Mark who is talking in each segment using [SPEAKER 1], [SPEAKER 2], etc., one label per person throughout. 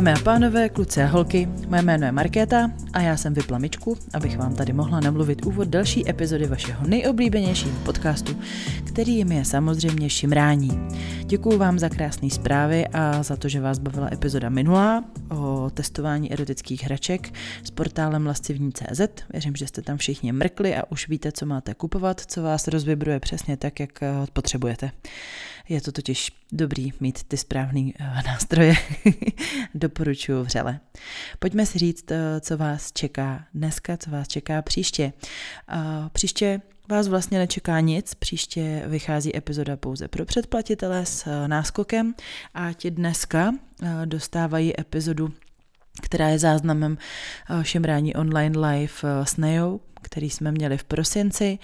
[SPEAKER 1] Dámy a pánové, kluci a holky, moje jméno je Markéta a já jsem vypla myčku, abych vám tady mohla namluvit úvod další epizody vašeho nejoblíbenějšího podcastu, který mi je samozřejmě Šimrání. Děkuju vám za krásné zprávy a za to, že vás bavila epizoda minulá o testování erotických hraček s portálem lascivní.cz. Věřím, že jste tam všichni mrkli a už víte, co máte kupovat, co vás rozvibruje přesně tak, jak eh, potřebujete. Je to totiž dobrý mít ty správné uh, nástroje. Doporučuji vřele. Pojďme si říct, uh, co vás čeká dneska, co vás čeká příště. Příště vás vlastně nečeká nic, příště vychází epizoda pouze pro předplatitele s náskokem a ti dneska dostávají epizodu která je záznamem šemrání online live s Nejou, který jsme měli v prosinci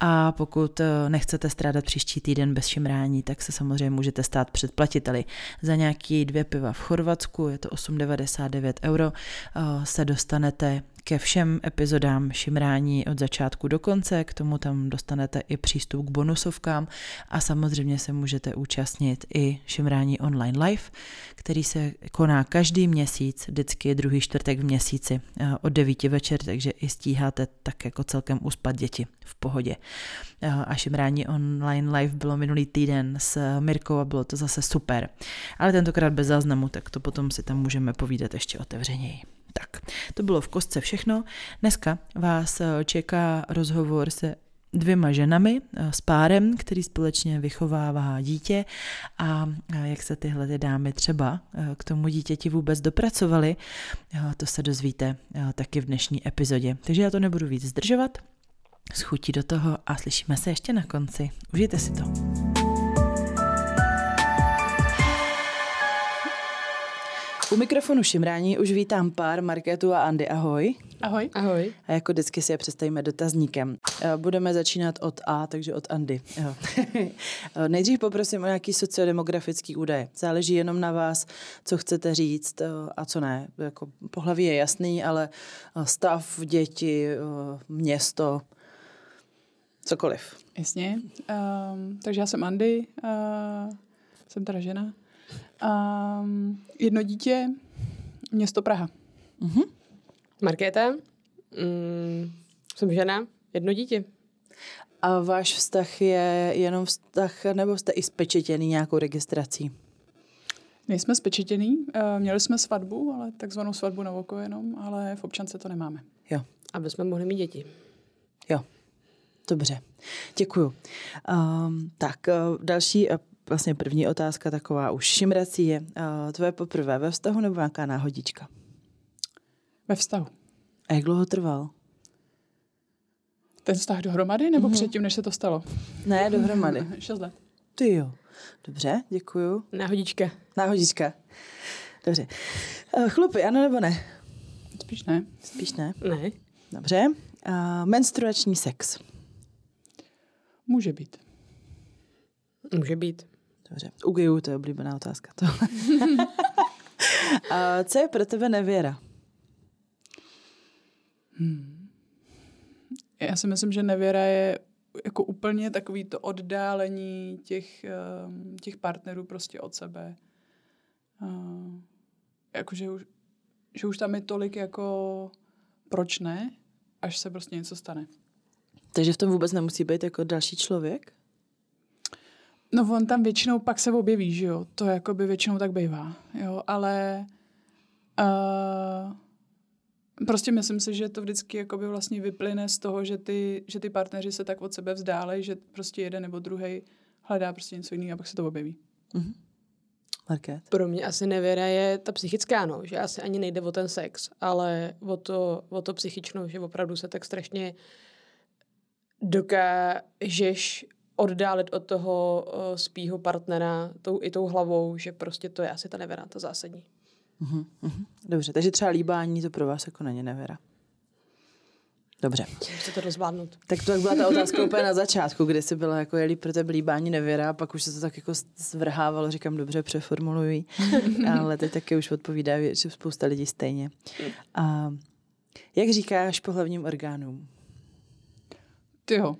[SPEAKER 1] a pokud eh, nechcete strádat příští týden bez šimrání, tak se samozřejmě můžete stát předplatiteli. Za nějaký dvě piva v Chorvatsku, je to 8,99 euro, eh, se dostanete ke všem epizodám šimrání od začátku do konce, k tomu tam dostanete i přístup k bonusovkám a samozřejmě se můžete účastnit i šimrání online live, který se koná každý měsíc, vždycky druhý čtvrtek v měsíci eh, od 9 večer, takže i stíháte tak jako celkem uspat děti v pohodě. Eh, a šimrání online live bylo minulý týden s Mirkou a bylo to zase super. Ale tentokrát bez záznamu, tak to potom si tam můžeme povídat ještě otevřeněji. Tak, to bylo v kostce všechno. Dneska vás eh, čeká rozhovor se dvěma ženami, eh, s párem, který společně vychovává dítě a eh, jak se tyhle ty dámy třeba k tomu dítěti vůbec dopracovaly, to se dozvíte taky v dnešní epizodě. Takže já to nebudu víc zdržovat, schutí do toho a slyšíme se ještě na konci. Užijte si to. U mikrofonu Šimrání už vítám pár Marketu a Andy. Ahoj.
[SPEAKER 2] Ahoj.
[SPEAKER 3] Ahoj.
[SPEAKER 1] A jako vždycky si je představíme dotazníkem. Eh, budeme začínat od A, takže od Andy. Eh, nejdřív poprosím o nějaký sociodemografický údaje. Záleží jenom na vás, co chcete říct eh, a co ne. Jako pohlaví je jasný, ale stav, děti, město, cokoliv.
[SPEAKER 2] Jasně. Um, takže já jsem Andy, uh, jsem teda žena. Um, jedno dítě, město Praha.
[SPEAKER 3] Uh-huh. Markéta, mm, jsem žena, jedno dítě.
[SPEAKER 1] A váš vztah je jenom vztah, nebo jste i spečetěný nějakou registrací?
[SPEAKER 2] Nejsme spečetěný, uh, měli jsme svatbu, ale takzvanou svatbu na oko jenom, ale v občance to nemáme.
[SPEAKER 1] Jo.
[SPEAKER 3] Aby jsme mohli mít děti.
[SPEAKER 1] Jo. Dobře, děkuju. Um, tak uh, další vlastně první otázka taková už šimrací je, tvoje poprvé ve vztahu nebo nějaká náhodička?
[SPEAKER 2] Ve vztahu.
[SPEAKER 1] A jak dlouho trval?
[SPEAKER 2] Ten vztah dohromady nebo mm-hmm. předtím, než se to stalo?
[SPEAKER 1] Ne, dohromady.
[SPEAKER 2] Šest let.
[SPEAKER 1] Ty jo. Dobře, děkuju.
[SPEAKER 3] Náhodička.
[SPEAKER 1] Náhodička. Dobře. Chlupy, ano nebo ne?
[SPEAKER 2] Spíš ne.
[SPEAKER 1] Spíš ne?
[SPEAKER 3] Ne.
[SPEAKER 1] Dobře. Uh, menstruační sex.
[SPEAKER 2] Může být.
[SPEAKER 3] Může být.
[SPEAKER 1] Dobře. U gejů to je oblíbená otázka. To. A co je pro tebe nevěra?
[SPEAKER 2] Hmm. Já si myslím, že nevěra je jako úplně takový to oddálení těch, ehm, těch partnerů prostě od sebe. Uh, jako, že už, že už tam je tolik jako proč ne, až se prostě něco stane.
[SPEAKER 1] Takže v tom vůbec nemusí být jako další člověk?
[SPEAKER 2] No on tam většinou pak se objeví, že jo, to jako by většinou tak bývá, jo, ale uh, prostě myslím si, že to vždycky jako by vlastně vyplyne z toho, že ty, že ty partneři se tak od sebe vzdálejí, že prostě jeden nebo druhý hledá prostě něco jiného a pak se to objeví.
[SPEAKER 1] Mm-hmm. Market.
[SPEAKER 3] Pro mě asi nevěra je ta psychická, no, že asi ani nejde o ten sex, ale o to, o to psychičnou, že opravdu se tak strašně dokážeš oddálit od toho uh, spího partnera tou, i tou hlavou, že prostě to je asi ta nevěra, ta zásadní.
[SPEAKER 1] Uh-huh, uh-huh. Dobře, takže třeba líbání to pro vás jako není nevěra. Dobře.
[SPEAKER 3] Musíte to rozvládnout.
[SPEAKER 1] Tak to jak byla ta otázka úplně na začátku, kde jsi byla jako jelí pro tebe líbání nevěra, a pak už se to tak jako zvrhávalo, říkám, dobře, přeformulují, ale teď taky už odpovídá že spousta lidí stejně. A jak říkáš pohlavním orgánům?
[SPEAKER 2] Ty jo.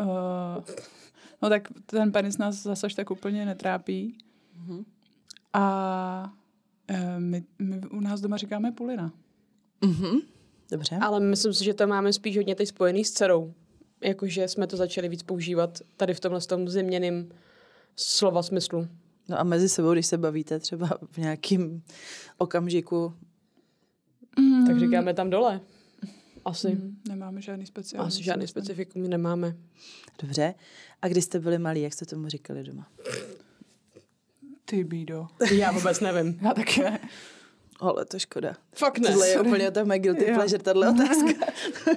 [SPEAKER 2] Uh, no tak ten penis nás zase tak úplně netrápí. Mm-hmm. A Eh, my, my u nás doma říkáme pulina.
[SPEAKER 1] Mhm. Dobře.
[SPEAKER 3] Ale myslím si, že to máme spíš hodně teď spojený s dcerou. Jakože jsme to začali víc používat tady v tomhle tom změněným slova smyslu.
[SPEAKER 1] No a mezi sebou, když se bavíte třeba v nějakým okamžiku,
[SPEAKER 2] Mm.
[SPEAKER 3] Tak říkáme tam dole. Asi.
[SPEAKER 2] Mm, nemáme žádný speciální.
[SPEAKER 3] Asi žádný specifikum nemáme.
[SPEAKER 1] dobře. A když jste byli malí, jak jste tomu říkali doma?
[SPEAKER 2] Ty bído.
[SPEAKER 3] Já vůbec nevím.
[SPEAKER 2] Já taky ne.
[SPEAKER 1] Ale to škoda.
[SPEAKER 3] Fakt ne.
[SPEAKER 1] Tohle je úplně to mé guilty
[SPEAKER 2] Jo.
[SPEAKER 1] pleasure, tahle otázka.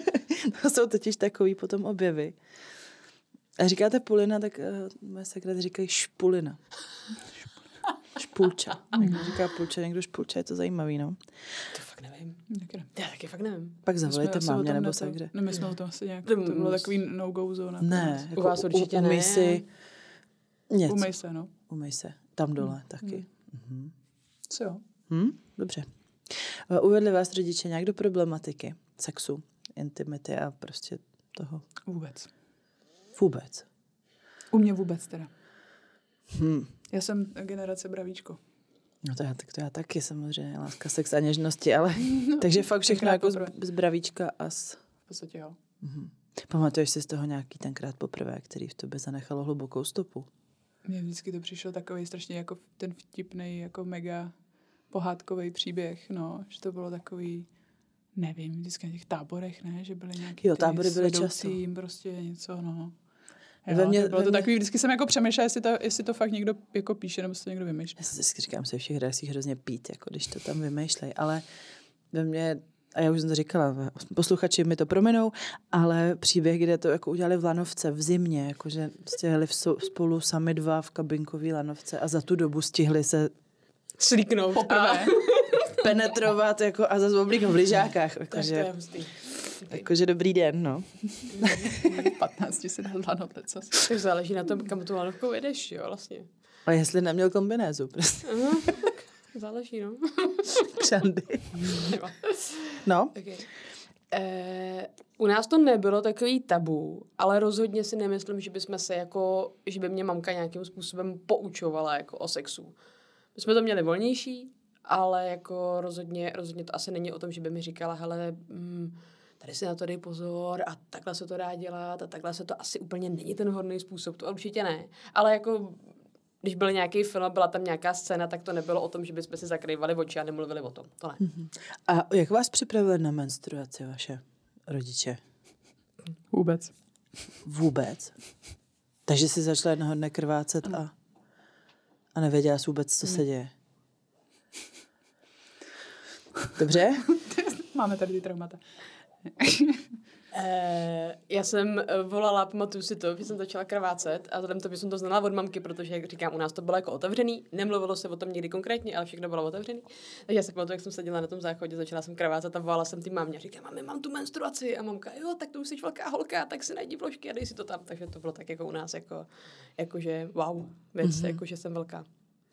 [SPEAKER 1] to jsou totiž takový potom objevy. A říkáte pulina, tak uh, moje sekret říkají špulina. Špulča. Někdo říká pulča, někdo špulča, je to zajímavý, no.
[SPEAKER 3] Fakt nevím.
[SPEAKER 2] Taky ne.
[SPEAKER 3] Já taky fakt nevím.
[SPEAKER 1] Pak zavolejte mámě nebo
[SPEAKER 2] neto-
[SPEAKER 1] sekře.
[SPEAKER 2] Ne, my jsme o tom asi nějak,
[SPEAKER 3] To
[SPEAKER 2] bylo takový no-go zóna.
[SPEAKER 1] Ne, jako
[SPEAKER 3] vás určitě
[SPEAKER 1] umyj
[SPEAKER 3] ne.
[SPEAKER 1] si něco.
[SPEAKER 2] Umej se, no.
[SPEAKER 1] Umyj se. Tam dole taky.
[SPEAKER 2] Co jo?
[SPEAKER 1] Hm? Dobře. Eh, Uvedli vás rodiče nějak do problematiky sexu, intimity a prostě toho
[SPEAKER 2] Vůbec.
[SPEAKER 1] vůbec.
[SPEAKER 2] U mě vůbec teda.
[SPEAKER 1] Hm.
[SPEAKER 2] Já jsem generace bravíčko.
[SPEAKER 1] No to já, tak to já taky samozřejmě, láska, sex a něžnosti, ale takže fakt všechno jako z,
[SPEAKER 2] poprvé.
[SPEAKER 1] z bravíčka a s...
[SPEAKER 2] V podstatě jo.
[SPEAKER 1] Pamatuješ si z toho nějaký tenkrát poprvé, který v tobě zanechalo hlubokou stopu?
[SPEAKER 2] Mně vždycky to přišlo takový strašně jako ten vtipný, jako mega pohádkový příběh, no, že to bylo takový, nevím, vždycky na těch táborech, ne, že byly nějaký
[SPEAKER 1] Jo, tábory byly často.
[SPEAKER 2] prostě něco, no.
[SPEAKER 1] Ve
[SPEAKER 2] Jo, to bylo
[SPEAKER 1] ve
[SPEAKER 2] to
[SPEAKER 1] mně-
[SPEAKER 2] takový, vždycky jsem jako přemýšlela, jestli to, jestli to fakt někdo jako píše, nebo si to někdo vymýšlí.
[SPEAKER 1] Já si vždycky říkám se všech hrách si hrozně pít, jako když to tam vymýšlej, ale ve mně, a já už jsem to říkala, posluchači mi to prominou, ale příběh, kde to jako udělali v lanovce v zimě, jakože prostě jeli v, sou- spolu sami dva v kabinkový lanovce a za tu dobu stihli se
[SPEAKER 3] Slíknout.
[SPEAKER 2] Poprvé.
[SPEAKER 1] penetrovat jako a zase oblík v lyžákách,
[SPEAKER 3] Tak to je
[SPEAKER 1] jakože,
[SPEAKER 3] hustý.
[SPEAKER 1] Jakože dobrý den, no.
[SPEAKER 2] 15 si dal lanot, co
[SPEAKER 3] Tak záleží na tom, kam tu lanovkou jedeš, jo, vlastně.
[SPEAKER 1] A jestli neměl kombinézu, prostě
[SPEAKER 3] tak záleží, no. Nema.
[SPEAKER 1] No,
[SPEAKER 3] Okay. Eh, u nás to nebylo takový tabu, ale rozhodně si nemyslím, že bychom se jako, že by mě mamka nějakým způsobem poučovala jako o sexu. My jsme to měli volnější, ale jako rozhodně, rozhodně to asi není o tom, že by mi říkala, hele, mm, tady si na to dej pozor a takhle se to dá dělat a takhle se to asi úplně není ten hodný způsob, to určitě ne. Ale jako když byl nějaký film a byla tam nějaká scéna, tak to nebylo o tom, že bychom si zakrývali oči a nemluvili o tom. To ne.
[SPEAKER 1] a jak vás připravili na menstruaci vaše rodiče?
[SPEAKER 2] Vůbec.
[SPEAKER 1] Vůbec? Takže si začala jednoho dne krvácet a, a nevěděla jsi vůbec, co se děje. Dobře?
[SPEAKER 2] Máme tady ty traumata.
[SPEAKER 3] Eh, já jsem eh, volala, pamatuju si to, že jsem začala krvácet a vzhledem tomu, že jsem to znala od mamky, protože, jak říkám, u nás to bylo jako otevřený, nemluvilo se o tom někdy konkrétně, ale všechno bylo otevřený. Takže já si pamatuju, jak jsem seděla na tom záchodě, začala jsem krvácet a volala jsem ty mámě a říkám, mami, mám tu menstruaci a mamka, jo, tak to už jsi velká holka, tak si najdi vložky a dej si to tam. Takže to bylo tak jako u nás, jako, jakože wow, věc, mm-hmm. jako, že jsem velká.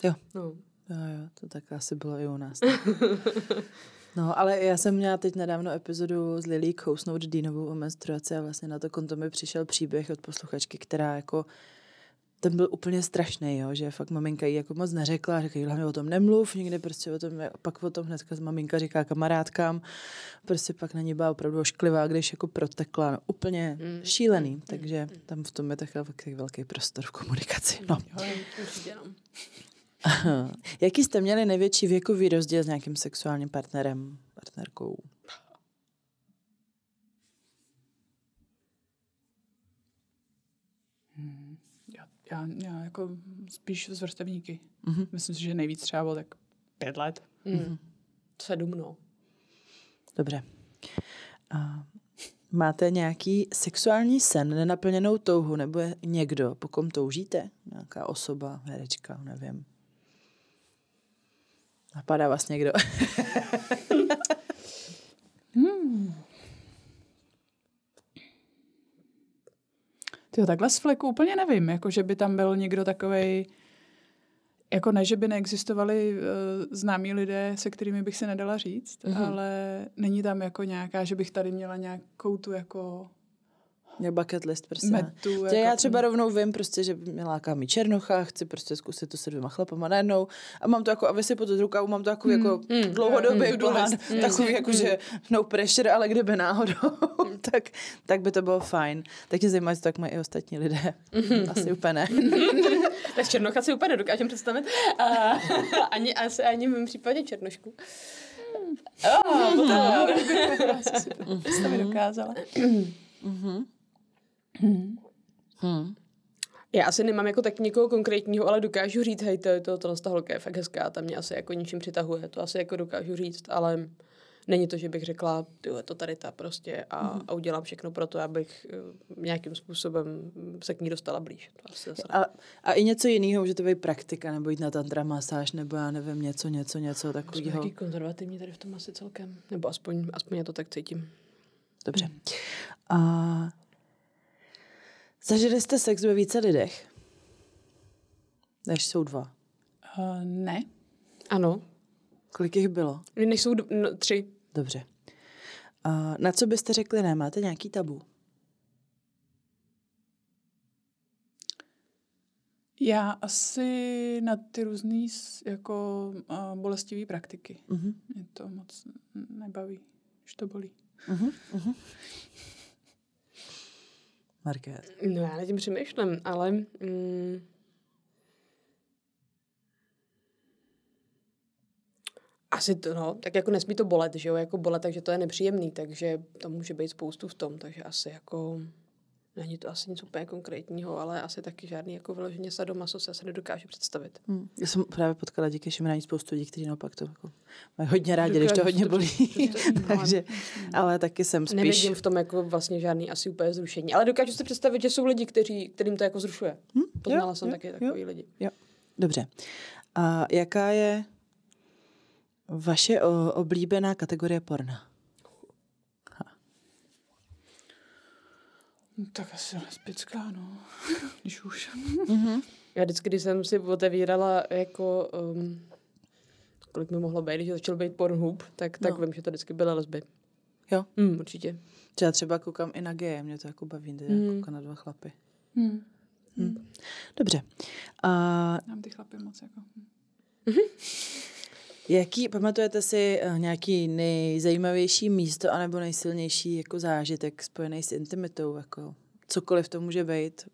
[SPEAKER 1] Jo.
[SPEAKER 3] No.
[SPEAKER 1] Jo, jo, to tak asi bylo i u nás. No, ale já jsem měla teď nedávno epizodu s Lily kousnout Dýnovou o menstruaci a vlastně na to konto mi přišel příběh od posluchačky, která jako ten byl úplně strašný, jo, že fakt maminka jí jako moc neřekla, říkají, hlavně o tom nemluv, nikdy prostě o tom, pak o tom hnedka maminka říká kamarádkám, prostě pak na ní byla opravdu ošklivá, když jako protekla, no, úplně
[SPEAKER 3] Mm.
[SPEAKER 1] šílený, takže tam v tom je takový velký prostor v komunikaci. No.
[SPEAKER 3] Jo, určitě, no.
[SPEAKER 1] Jaký jste měli největší věkový rozdíl s nějakým sexuálním partnerem, partnerkou?
[SPEAKER 2] Já, já, já jako spíš z vrstevníky.
[SPEAKER 1] Mhm.
[SPEAKER 2] Myslím si, že nejvíc třeba bylo tak pět let.
[SPEAKER 3] Mm. Sedm, no.
[SPEAKER 1] Dobře. A máte nějaký sexuální sen, nenaplněnou touhu, nebo je někdo, po kom toužíte? Nějaká osoba, herečka, nevím. Napadá vás někdo?
[SPEAKER 2] Tyjo, takhle z fleku úplně nevím, jako že by tam byl někdo takovej, jako ne, že by neexistovali uh, známí lidé, se kterými bych se nedala říct,
[SPEAKER 1] Mhm.
[SPEAKER 2] mm-hmm. ale není tam jako nějaká, že bych tady měla nějakou tu jako
[SPEAKER 1] Měl bucket list prostě.
[SPEAKER 2] Metu, jako-
[SPEAKER 1] já třeba rovnou vím prostě, že mě láká mi černocha, chci prostě zkusit to se dvěma chlapama najednou a mám to jako, a vysypu to z rukavu, mám to jako, jako
[SPEAKER 3] mm,
[SPEAKER 1] dlouhodobý
[SPEAKER 2] to-do
[SPEAKER 1] plán,
[SPEAKER 2] list.
[SPEAKER 1] takový jako, že no pressure, ale kdyby náhodou, tak, tak by to bylo fajn. Tak jestli to tak mají i ostatní lidé. Asi úplně ne.
[SPEAKER 3] Tak černocha si úplně nedokážem představit. A, ani, asi ani v mém případě černošku. Oh,
[SPEAKER 2] No, já jsem si to představit dokázala.
[SPEAKER 3] Já asi nemám jako tak někoho konkrétního, ale dokážu říct, hej, to, to, to, ta holka je fakt hezká, ta mě asi jako ničím přitahuje, to asi jako dokážu říct, ale není to, že bych řekla, je to tady ta prostě a, a udělám všechno pro to, abych eh, nějakým způsobem se k ní dostala blíž. To asi zase.
[SPEAKER 1] A, a i něco jiného, může to být praktika, nebo jít na tantra masáž, nebo já nevím, něco, něco, něco
[SPEAKER 3] Jsme
[SPEAKER 1] takového.
[SPEAKER 3] taky konzervativní tady v tom asi celkem, nebo aspoň, aspoň já to tak cítím.
[SPEAKER 1] Dobře. A zažili jste sex ve více lidech? Než jsou dva.
[SPEAKER 2] Uh, ne.
[SPEAKER 3] Ano,
[SPEAKER 1] Kolik jich bylo?
[SPEAKER 3] než jsou d- no, tři.
[SPEAKER 1] Dobře. A na co byste řekli ne? Máte nějaký tabu?
[SPEAKER 2] Já asi na ty různý s- jako uh, bolestivé praktiky.
[SPEAKER 1] Mhm.
[SPEAKER 2] Mě to moc nebaví, že to bolí.
[SPEAKER 1] Market.
[SPEAKER 3] No já nad tím přemýšlím, ale... Mm, asi to, no, tak jako nesmí to bolet, že jo, jako bolet, takže to je nepříjemný, takže to může být spoustu v tom, takže asi jako, není to asi nic úplně konkrétního, ale asi taky žádný jako vyloženě sadomaso se asi nedokážu představit.
[SPEAKER 1] Hm. Já jsem právě potkala díky šimrání spoustu lidí, kteří naopak to jako mají hodně rádi, když to hodně bolí. Takže, ale taky jsem spíš...
[SPEAKER 3] Nevidím v tom jako vlastně žádný asi úplně zrušení, ale dokážu si představit, že jsou lidi, kteří, kterým to jako zrušuje.
[SPEAKER 1] Hm?
[SPEAKER 3] Poznala
[SPEAKER 1] Jo,
[SPEAKER 3] jsem
[SPEAKER 1] jo,
[SPEAKER 3] taky
[SPEAKER 1] jo.
[SPEAKER 3] takový lidi.
[SPEAKER 1] Jo, dobře. A jaká je vaše oblíbená kategorie porna?
[SPEAKER 2] No, tak asi lesbická, no. Když už.
[SPEAKER 3] Já vždycky, když jsem si otevírala jako, um, kolik mi mohlo být, když začal být Pornhub, tak, tak
[SPEAKER 1] No.
[SPEAKER 3] vím, že to vždycky byly lesby.
[SPEAKER 1] Jo,
[SPEAKER 3] Hmm, určitě.
[SPEAKER 1] já třeba koukám i na geje, mě to jako baví, mm.
[SPEAKER 3] Mm.
[SPEAKER 1] koukám na dva chlapy.
[SPEAKER 2] Hmm.
[SPEAKER 1] Dobře. A
[SPEAKER 2] Nám ty chlapy moc jako...
[SPEAKER 1] jaký, pamatujete si eh, nějaký nejzajímavější místo anebo nejsilnější jako zážitek spojený s intimitou? Jako cokoliv to může být,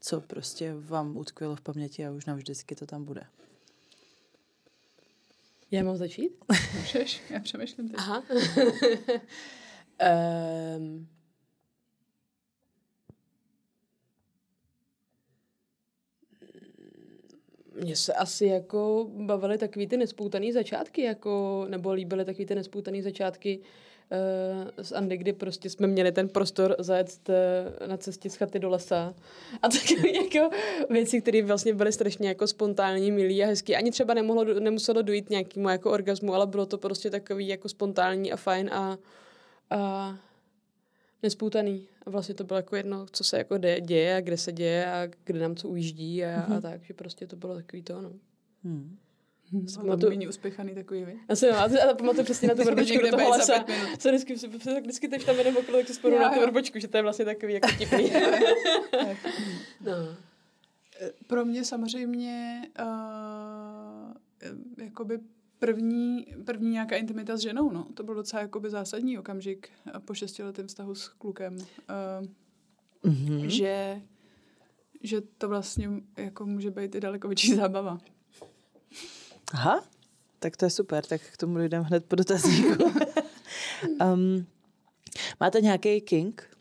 [SPEAKER 1] co prostě vám utkvělo v paměti a už navždycky to tam bude.
[SPEAKER 3] Já mám začít?
[SPEAKER 2] Můžeš? Já přemýšlím teď.
[SPEAKER 3] Aha. um, Mně se asi jako bavily takový ty nespoutaný začátky, jako, nebo líbily takový ty nespoutaný začátky uh, z Andy, kdy prostě jsme měli ten prostor zajet uh, na cestě z chaty do lesa a takové jako věci, které vlastně byly strašně jako spontánní, milý a hezký. Ani třeba nemohlo, nemuselo dojít nějakému jako orgasmu, ale bylo to prostě takový jako spontánní a fajn a, a nespoutaný. A vlastně to bylo jako jedno, co se jako děje a kde se děje a kde nám co ujíždí a, mm-hmm. a tak, že prostě to bylo takový to, no.
[SPEAKER 1] Hmm.
[SPEAKER 3] Si
[SPEAKER 2] No,
[SPEAKER 3] pamatuju-
[SPEAKER 2] méně uspěchaný takový, vy.
[SPEAKER 3] Já si pamatuju, ale pamatuju přesně na tu vrbočku do toho lesa. Co vždycky, se, se, vždycky teď tam jdem okolo, tak si sporu na tu vrbočku, že to je vlastně takový jako tipný.
[SPEAKER 2] Tak.
[SPEAKER 3] no.
[SPEAKER 2] Pro mě samozřejmě uh, jakoby první, první nějaká intimita s ženou, no. To byl docela jakoby zásadní okamžik eh, po šestiletém vztahu s klukem. Uh,
[SPEAKER 1] Mm-hmm.
[SPEAKER 2] že, že to vlastně jako může být i daleko větší zábava.
[SPEAKER 1] Aha, tak to je super, tak k tomu jdem hned po dotazníku. um, máte nějaký kink?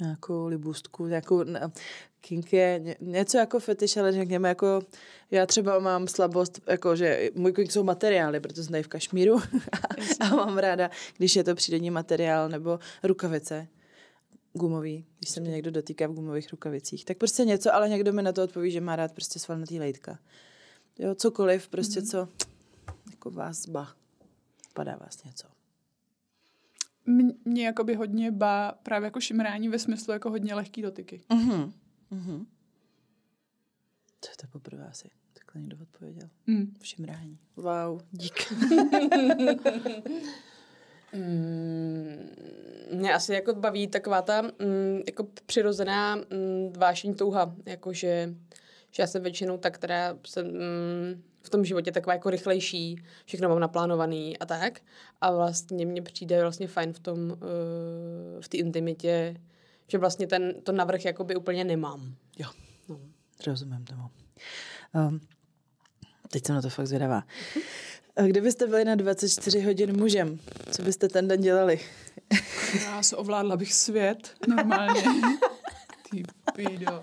[SPEAKER 1] Nějakou libůstku? Nějakou, ne, kink je ně, něco jako fetiš, ale řekněme jako, já třeba mám slabost, jako že můj kink jsou materiály, protože jsem tady v Kašmíru a mám ráda, když je to přírodní materiál nebo rukavice gumový, když se mě někdo dotýká v gumových rukavicích. Tak prostě něco, ale někdo mi na to odpoví, že má rád prostě svalnatý lejtka. Jo, cokoliv, prostě mm-hmm. co jako vás zba. Padá vás něco.
[SPEAKER 2] Mě, mě jakoby hodně bá právě jako šimrání ve smyslu jako hodně lehký dotyky.
[SPEAKER 1] Mhm. Mhm. Co je to poprvé asi? Takhle někdo odpověděl.
[SPEAKER 2] Mm.
[SPEAKER 1] V šimrání. Wow, dík.
[SPEAKER 3] Mm, mě asi jako baví taková ta mm, jako přirozená mm, vášení touha, jakože že já jsem většinou ta, která jsem mm, v tom životě taková jako rychlejší, všechno mám naplánovaný a tak. A vlastně mně přijde vlastně fajn v tom, uh, v té intimitě, že vlastně ten, to navrh jakoby úplně nemám.
[SPEAKER 1] Jo, no. rozumím tomu. Um, teď jsem na to fakt zvědavá. Kdybyste byli na 24 hodin mužem, co byste ten den dělali?
[SPEAKER 2] Já se ovládla bych svět normálně. Ty pído.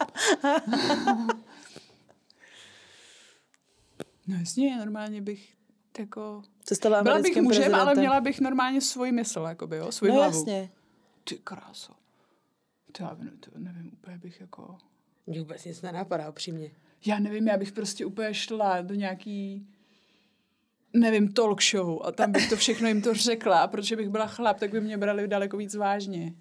[SPEAKER 2] No jasně, normálně bych jako...
[SPEAKER 1] Co stala
[SPEAKER 2] Byla bych mužem,
[SPEAKER 1] prezidentem?
[SPEAKER 2] ale měla bych normálně svůj mysl, jakoby, jo, svůj
[SPEAKER 1] no,
[SPEAKER 2] hlavu.
[SPEAKER 1] jasně.
[SPEAKER 2] Ty kráso. To já nevím, to nevím, úplně bych jako...
[SPEAKER 3] Mě vůbec nic nenapadá, upřímně.
[SPEAKER 2] Já nevím, já bych prostě úplně šla do nějaký nevím, talk show a tam bych to všechno jim to řekla a protože bych byla chlap, tak by mě brali daleko víc vážně.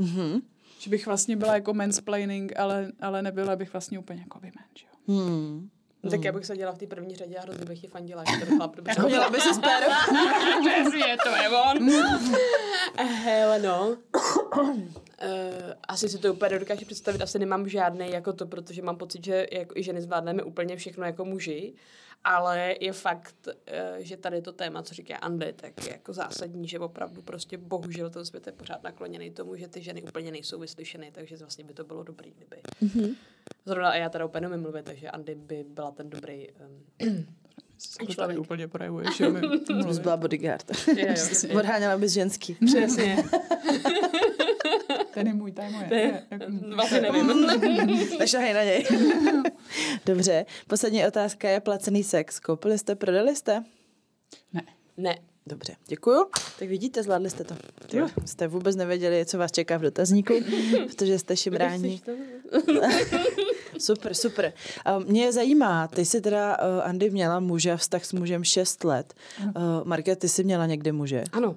[SPEAKER 1] Mm-hmm.
[SPEAKER 2] Že bych vlastně byla jako mansplaining, ale, ale nebyla bych vlastně úplně jako women, že jo.
[SPEAKER 1] Hmm.
[SPEAKER 3] No, tak já bych seděla v té první řadě a hrozně bych ji fandila, že ten chlap dobře.
[SPEAKER 1] Chodila by si s pérou.
[SPEAKER 3] je, to je on. Hele no. Uh, asi si to úplně nedokážu představit, asi nemám žádný jako to, protože mám pocit, že jako i ženy zvládneme úplně všechno jako muži, ale je fakt, uh, že tady to téma, co říká Andy, tak je jako zásadní, že opravdu prostě bohužel ten svět je pořád nakloněný tomu, že ty ženy úplně nejsou vyslyšeny, takže vlastně by to bylo dobrý, kdyby. Mm-hmm. Zrovna a já teda úplně nemím mluvit, takže Andy by byla ten dobrý um,
[SPEAKER 2] to tady úplně projevuješ,
[SPEAKER 1] Bys byla bodyguard. Odháněla bys ženský.
[SPEAKER 3] Přesně.
[SPEAKER 2] Ten je můj, to je moje.
[SPEAKER 3] Je-
[SPEAKER 2] jako-
[SPEAKER 3] Vlastně nevím.
[SPEAKER 1] Nešahej na něj. Dobře, poslední otázka je placený sex. Koupili jste, prodali jste?
[SPEAKER 2] Ne.
[SPEAKER 3] ne.
[SPEAKER 1] Dobře, děkuju. Tak vidíte, zvládli jste to. Jo. Jste vůbec nevěděli, co vás čeká v dotazníku, protože jste šimrání. Super, super. A mě zajímá, ty jsi teda, uh, Andy, měla muže a vztah s mužem 6 let. Uh, Market, ty jsi měla někde muže?
[SPEAKER 3] Ano.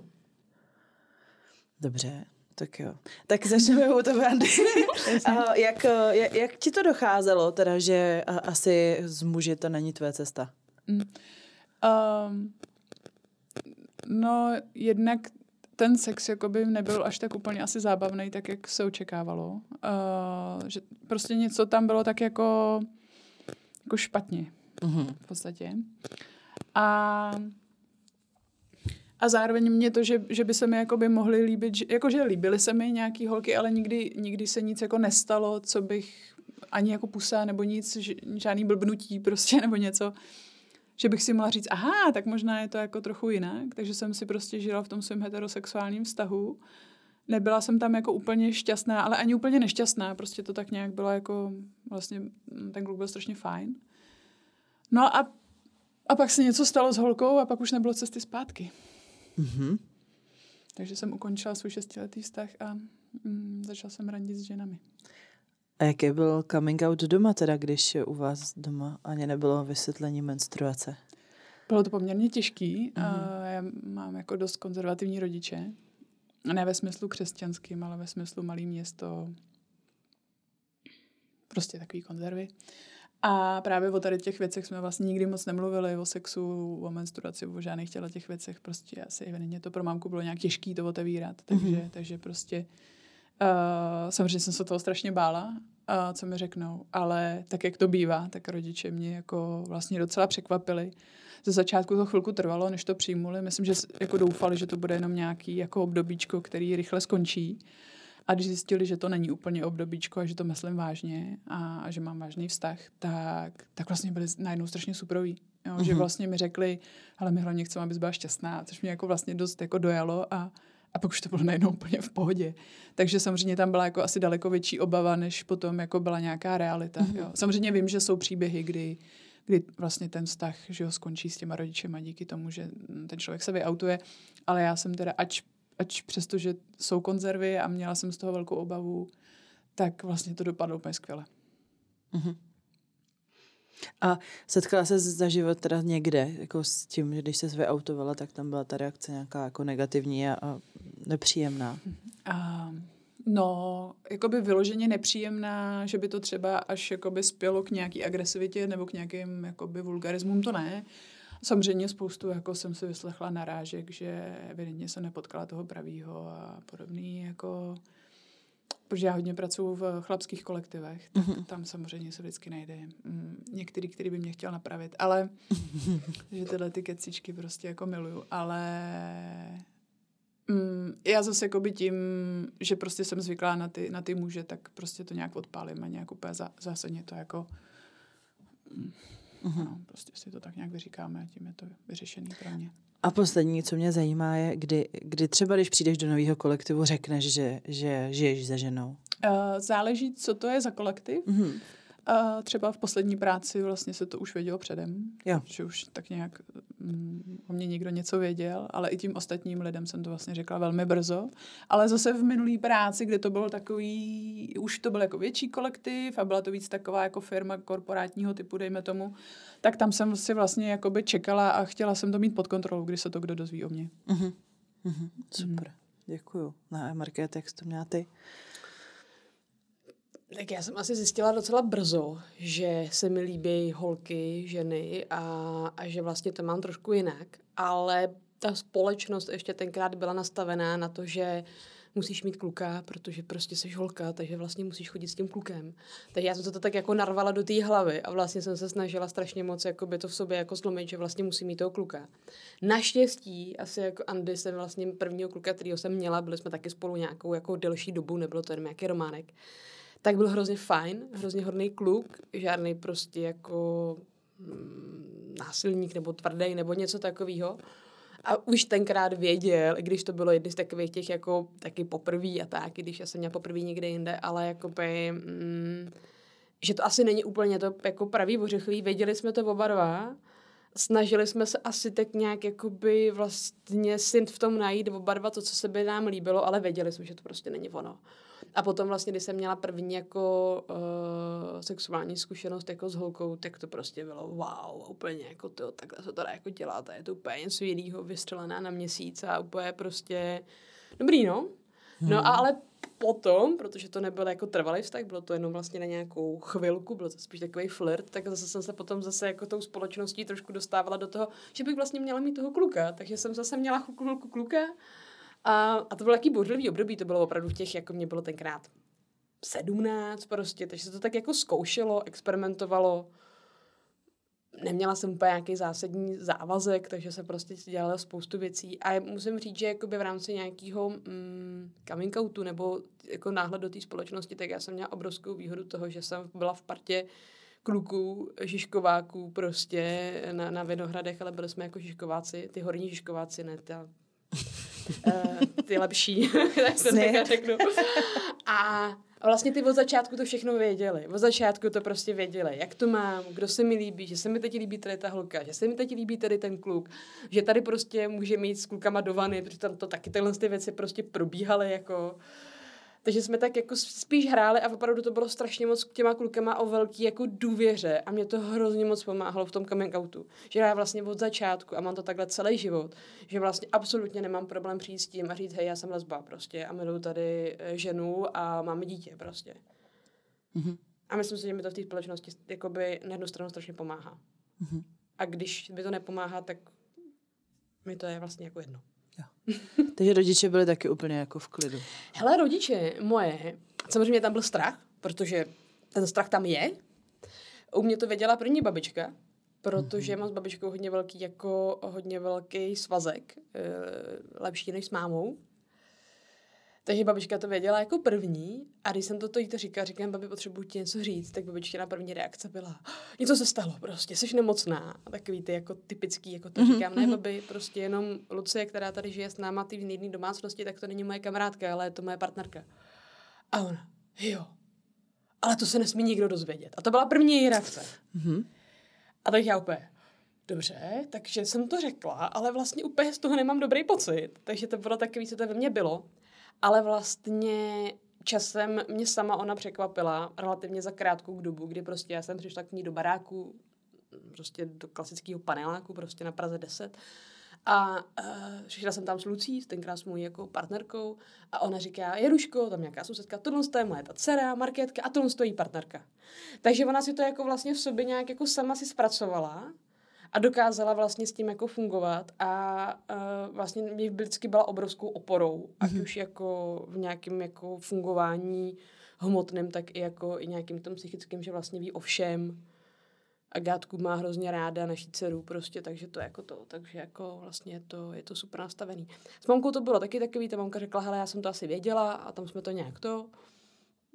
[SPEAKER 1] Dobře, tak jo. Tak začneme u tebe, Andy. uh, jak, uh, jak, jak ti to docházelo, teda, že uh, asi z muži to není tvoje cesta?
[SPEAKER 2] Um, no, jednak ten sex jakoby nebyl až tak úplně asi zábavný, tak jak se očekávalo. Uh, že prostě něco tam bylo tak jako, jako špatně
[SPEAKER 1] Uh-huh.
[SPEAKER 2] v podstatě. A a zároveň mě to, že, že by se mi jakoby mohly líbit, že, jakože líbily se mi nějaký holky, ale nikdy, nikdy se nic jako nestalo, co bych ani jako pusa nebo nic, ž- žádný blbnutí prostě nebo něco, že bych si mohla říct, aha, tak možná je to jako trochu jinak, takže jsem si prostě žila v tom svém heterosexuálním vztahu. Nebyla jsem tam jako úplně šťastná, ale ani úplně nešťastná, prostě to tak nějak bylo jako, vlastně mm, ten kluk byl strašně fajn. No a, a pak se něco stalo s holkou a pak už nebylo cesty zpátky.
[SPEAKER 1] Uh-huh.
[SPEAKER 2] Takže jsem ukončila svůj šestiletý vztah a mm, začala jsem randit s ženami.
[SPEAKER 1] A jaký byl coming out doma teda, když u vás doma ani nebylo vysvětlení menstruace?
[SPEAKER 2] Bylo to poměrně těžký. Mm. A já mám jako dost konzervativní rodiče. Ne ve smyslu křesťanským, ale ve smyslu malý město. Prostě takový konzervy. A právě o tady těch věcech jsme vlastně nikdy moc nemluvili, o sexu, o menstruaci, o žádných těle těch věcech. Prostě asi evidentně to pro mámku bylo nějak těžký to otevírat. Takže, mm-hmm. takže prostě uh, samozřejmě jsem se toho strašně bála, uh, co mi řeknou. Ale tak, jak to bývá, tak rodiče mě jako vlastně docela překvapili. Ze začátku to chvilku trvalo, než to přijmuli. Myslím, že jako doufali, že to bude jenom nějaký jako obdobíčko, který rychle skončí. A když zjistili, že to není úplně obdobíčko a že to myslím vážně a, a že mám vážný vztah, tak, tak vlastně byli najednou strašně suproví. Jo? Mm-hmm. Že vlastně mi řekli, ale my hlavně chceme, abys byla šťastná, což mě jako vlastně dost jako dojalo a, a pak už to bylo najednou úplně v pohodě. Takže samozřejmě tam byla jako asi daleko větší obava, než potom jako byla nějaká realita. Mm-hmm. Jo? Samozřejmě vím, že jsou příběhy, kdy kdy vlastně ten vztah že ho skončí s těma rodičema díky tomu, že ten člověk se vyautuje, ale já jsem teda, ač, ač přesto, že jsou konzervy a měla jsem z toho velkou obavu, tak vlastně to dopadlo úplně skvěle.
[SPEAKER 1] A setkala se za život teda někde, jako s tím, že když se vyautovala, tak tam byla ta reakce nějaká jako negativní a, a nepříjemná.
[SPEAKER 2] A, no, jakoby vyloženě nepříjemná, že by to třeba až jakoby spělo k nějaký agresivitě nebo k nějakým jakoby vulgarismům, to ne. Samozřejmě spoustu jako jsem si vyslechla narážek, že evidentně se nepotkala toho pravýho a podobný jako protože já hodně pracuji v chlapských kolektivech, tak mm-hmm. tam samozřejmě se vždycky najde mm, některý, který by mě chtěl napravit, ale že tyhle ty kecičky prostě jako miluju, ale mm, já zase jako by tím, že prostě jsem zvyklá na ty, na ty muže, tak prostě to nějak odpálím a nějak úplně za, zásadně to jako mm, mm-hmm. no, prostě si to tak nějak vyříkáme a tím je to vyřešený pro mě.
[SPEAKER 1] A poslední, co mě zajímá, je, kdy, kdy třeba, když přijdeš do nového kolektivu, řekneš, že, že žiješ se ženou?
[SPEAKER 2] Uh, záleží, co to je za kolektiv. Mm-hmm. Uh, třeba v poslední práci vlastně se to už vědělo předem, jo. že už tak nějak mm, o mě někdo něco věděl, ale i tím ostatním lidem jsem to vlastně řekla velmi brzo. Ale zase v minulý práci, kde to bylo takový, už to byl jako větší kolektiv a byla to víc taková jako firma korporátního typu, dejme tomu, tak tam jsem si vlastně jakoby čekala a chtěla jsem to mít pod kontrolou, když se to kdo dozví o mě. Uh-huh.
[SPEAKER 1] Uh-huh. Super, uh-huh. děkuju. No a Markéta, jak jsi to měla ty?
[SPEAKER 3] Tak já jsem asi zjistila docela brzo, že se mi líbí holky, ženy a, a že vlastně to mám trošku jinak, ale ta společnost ještě tenkrát byla nastavená na to, že musíš mít kluka, protože prostě jsi holka, takže vlastně musíš chodit s tím klukem. Takže já jsem to tak jako narvala do té hlavy a vlastně jsem se snažila strašně moc jako by to v sobě jako zlomit, že vlastně musím mít toho kluka. Naštěstí, asi jako Andy jsem vlastně prvního kluka, kterého jsem měla, byli jsme taky spolu nějakou jako delší dobu, nebylo to jen nějaký románek tak byl hrozně fajn, hrozně hodný kluk, žádný prostě jako mm, násilník nebo tvrdý nebo něco takového. A už tenkrát věděl, i když to bylo jedny z takových těch jako taky poprví a tak, když já jsem měla poprvé někde jinde, ale jakoby, mm, že to asi není úplně to jako pravý ořechlý, věděli jsme to oba dva, snažili jsme se asi tak nějak jakoby vlastně si v tom najít oba dva to, co se by nám líbilo, ale věděli jsme, že to prostě není ono. A potom vlastně, když jsem měla první jako uh, sexuální zkušenost jako s holkou, tak to prostě bylo wow, úplně jako to, takhle se to dá jako dělat a je to úplně něco jiného, vystřelená na měsíc a úplně prostě dobrý, no. No hmm. a ale potom, protože to nebyl jako trvalý vztah, bylo to jenom vlastně na nějakou chvilku, bylo to spíš takový flirt, tak zase jsem se potom zase jako tou společností trošku dostávala do toho, že bych vlastně měla mít toho kluka, takže jsem zase měla chvilku kluka a, a to bylo jaký bouřlivý období, to bylo opravdu v těch, jako mě bylo tenkrát 17 prostě, takže se to tak jako zkoušelo, experimentovalo. Neměla jsem úplně nějaký zásadní závazek, takže se prostě dělala spoustu věcí. A musím říct, že jakoby v rámci nějakého mm, coming outu nebo jako náhled do té společnosti, tak já jsem měla obrovskou výhodu toho, že jsem byla v partě kluků, žižkováků prostě na, na Vinohradech, ale byli jsme jako žižkováci, ty horní žižkováci, ne ta uh, ty lepší, tak se tak řeknu. A vlastně ty od začátku to všechno věděli. Od začátku to prostě věděli, jak to mám, kdo se mi líbí, že se mi teď líbí tady ta holka, že se mi teď líbí tady ten kluk, že tady prostě může mít s klukama do vany, protože tam to taky tyhle ty věci prostě probíhaly jako takže jsme tak jako spíš hráli a opravdu to bylo strašně moc k těma klukama o velký jako důvěře a mě to hrozně moc pomáhalo v tom coming outu. Že já vlastně od začátku a mám to takhle celý život, že vlastně absolutně nemám problém přijít s tím a říct, hej, já jsem lesba prostě a miluju tady eh, ženu a máme dítě prostě. Mm-hmm. A myslím si, že mi to v té společnosti jakoby na jednu stranu strašně pomáhá. Mm-hmm. A když mi to nepomáhá, tak mi to je vlastně jako jedno.
[SPEAKER 1] Takže rodiče byli taky úplně jako v klidu.
[SPEAKER 3] Hele, rodiče moje, samozřejmě tam byl strach, protože ten strach tam je. U mě to věděla první babička, protože mm-hmm. mám s babičkou hodně velký, jako hodně velký svazek, e, lepší než s mámou. Takže babička to věděla jako první a když jsem to jí to říkala, říkám, babi, potřebuji ti něco říct, tak babička na první reakce byla, něco se stalo prostě, jsi nemocná. A takový ty jako typický, jako to mm-hmm. říkám, ne, mhm. babi, prostě jenom Lucie, která tady žije s náma ty v jedné domácnosti, tak to není moje kamarádka, ale je to moje partnerka. A ona, jo, ale to se nesmí nikdo dozvědět. A to byla první její reakce. Mm-hmm. A tak já úplně, dobře, takže jsem to řekla, ale vlastně úplně z toho nemám dobrý pocit. Takže to bylo takový, co to ve mně bylo. Ale vlastně časem mě sama ona překvapila relativně za krátkou dobu, kdy prostě já jsem přišla k ní do baráku, prostě do klasického paneláku, prostě na Praze 10. A uh, přišla jsem tam s Lucí, tenkrát s mojí jako partnerkou, a ona říká, Jeruško, tam nějaká sousedka, tohle je moje ta dcera, Markétka, a tohle stojí partnerka. Takže ona si to jako vlastně v sobě nějak jako sama si zpracovala a dokázala vlastně s tím jako fungovat a uh, vlastně mě vždycky byla obrovskou oporou, ať
[SPEAKER 1] Mhm.
[SPEAKER 3] už jako v nějakém jako fungování hmotném, tak i jako i nějakým tom psychickým, že vlastně ví o všem. A Gátku má hrozně ráda naší dceru prostě, takže to jako to, takže jako vlastně je to, je to super nastavený. S mamkou to bylo taky takový, ta mamka řekla, hele, já jsem to asi věděla a tam jsme to nějak to.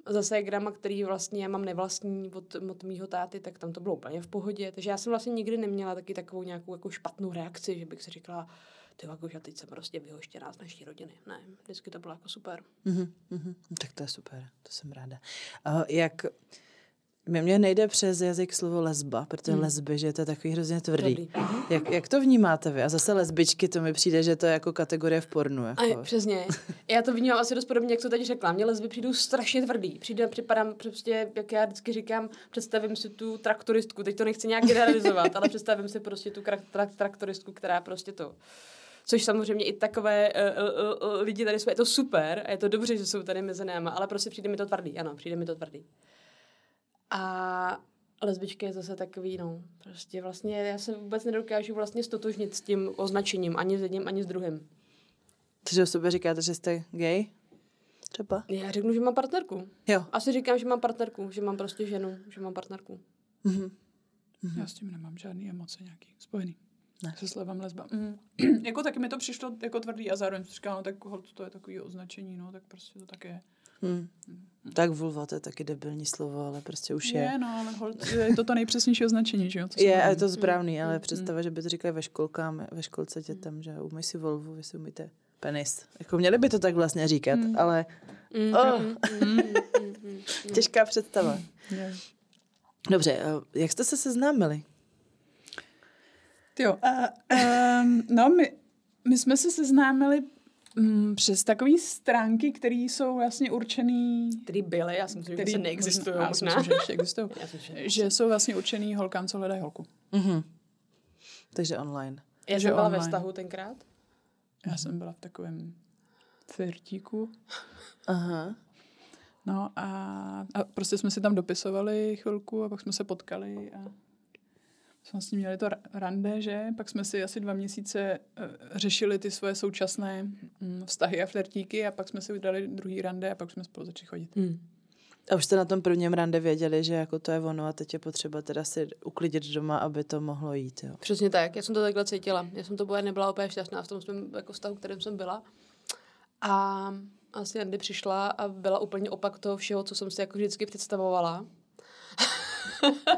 [SPEAKER 3] Zase grama, který vlastně já mám nevlastní od, od mýho táty, tak tam to bylo úplně v pohodě. Takže já jsem vlastně nikdy neměla taky takovou nějakou jako špatnou reakci, že bych si říkala, ty jako, že teď jsem prostě vyhoštěná z naší rodiny. Ne, vždycky to bylo jako super.
[SPEAKER 1] Mhm, mhm. Tak to je super, to jsem ráda. A jak, mě nejde přes jazyk slovo lesba, protože
[SPEAKER 3] Hmm.
[SPEAKER 1] lesby, že to je takový hrozně tvrdý.
[SPEAKER 3] Tvrdý.
[SPEAKER 1] Jak, jak to vnímáte vy? A zase lesbičky, to mi přijde, že to je jako kategorie v pornu. Jako.
[SPEAKER 3] A přesně. Já to vnímám asi dost podobně, jak to teď řekla. Mně lesby přijdou strašně tvrdý. Přijde, připadám prostě, jak já vždycky říkám, představím si tu traktoristku. Teď to nechci nějak generalizovat, ale představím si prostě tu krak, trak, traktoristku, která prostě to Což samozřejmě i takové uh, uh, uh, lidi tady jsou, je to super a je to dobře, že jsou tady mezi náma, ale prostě přijde mi to tvrdý, ano, přijde mi to tvrdý. A lesbička je zase takový, no, prostě vlastně já se vůbec nedokážu vlastně stotožnit s tím označením, ani s jedním, ani s druhým.
[SPEAKER 1] Takže o sobě říkáte, že jste gay? Třeba?
[SPEAKER 3] Já řeknu, že mám partnerku.
[SPEAKER 1] Jo.
[SPEAKER 3] Asi říkám, že mám partnerku, že mám prostě ženu, že mám partnerku.
[SPEAKER 1] Mhm.
[SPEAKER 2] Já s tím nemám žádný emoce nějaký spojený.
[SPEAKER 1] Ne.
[SPEAKER 2] Se slovem lesba. Mm. jako taky mi to přišlo jako tvrdý a zároveň jsem říkala, no tak holt, to je takový označení, no tak prostě to tak je.
[SPEAKER 1] Hmm. Tak vulva, to je taky debilní slovo, ale prostě už je.
[SPEAKER 2] Je, no, ale holt, je to to nejpřesnější označení, že jo? To
[SPEAKER 1] Je, a je to správný, ale
[SPEAKER 2] Mm.
[SPEAKER 1] představa, že by to říkali ve školkám, ve školce dětem, že umyj si volvu, vy si umíte penis. Jako měli by to tak vlastně říkat,
[SPEAKER 2] Mm.
[SPEAKER 1] ale
[SPEAKER 3] Mm,
[SPEAKER 1] Oh.
[SPEAKER 3] mm, mm, mm, mm, mm.
[SPEAKER 1] těžká představa.
[SPEAKER 2] Je.
[SPEAKER 1] Dobře, a jak jste se seznámili?
[SPEAKER 2] Jo, a, um, no my, my jsme se seznámili um, přes takové stránky, které jsou vlastně určený...
[SPEAKER 3] Který byly, já si myslím, že
[SPEAKER 2] který
[SPEAKER 3] se neexistují
[SPEAKER 2] možná, já si myslím, že ještě existují.
[SPEAKER 3] Že-
[SPEAKER 2] že jsou vlastně určený holkám, co hledají holku.
[SPEAKER 1] Mhm. Takže online.
[SPEAKER 3] Já
[SPEAKER 2] že
[SPEAKER 3] jsem byla ve
[SPEAKER 2] online.
[SPEAKER 3] vztahu tenkrát.
[SPEAKER 2] Já jsem byla v takovém flirtíku.
[SPEAKER 1] Aha.
[SPEAKER 2] No a, a prostě jsme si tam dopisovali chvilku a pak jsme se potkali a jsme s ním měli to ra- rande, že? Pak jsme si asi dva měsíce eh, řešili ty svoje současné mm, vztahy a flirtíky a pak jsme si udali druhý rande a pak jsme spolu začali chodit.
[SPEAKER 3] Mm.
[SPEAKER 1] A už jste na tom prvním rande věděli, že jako to je ono a teď je potřeba teda si uklidit doma, aby to mohlo jít, jo.
[SPEAKER 3] Přesně tak, já jsem to takhle cítila. Já jsem to byla, nebyla úplně šťastná v tom svém jako vztahu, kterým jsem byla. A asi Andy přišla a byla úplně opak toho všeho, co jsem si jako vždycky představovala.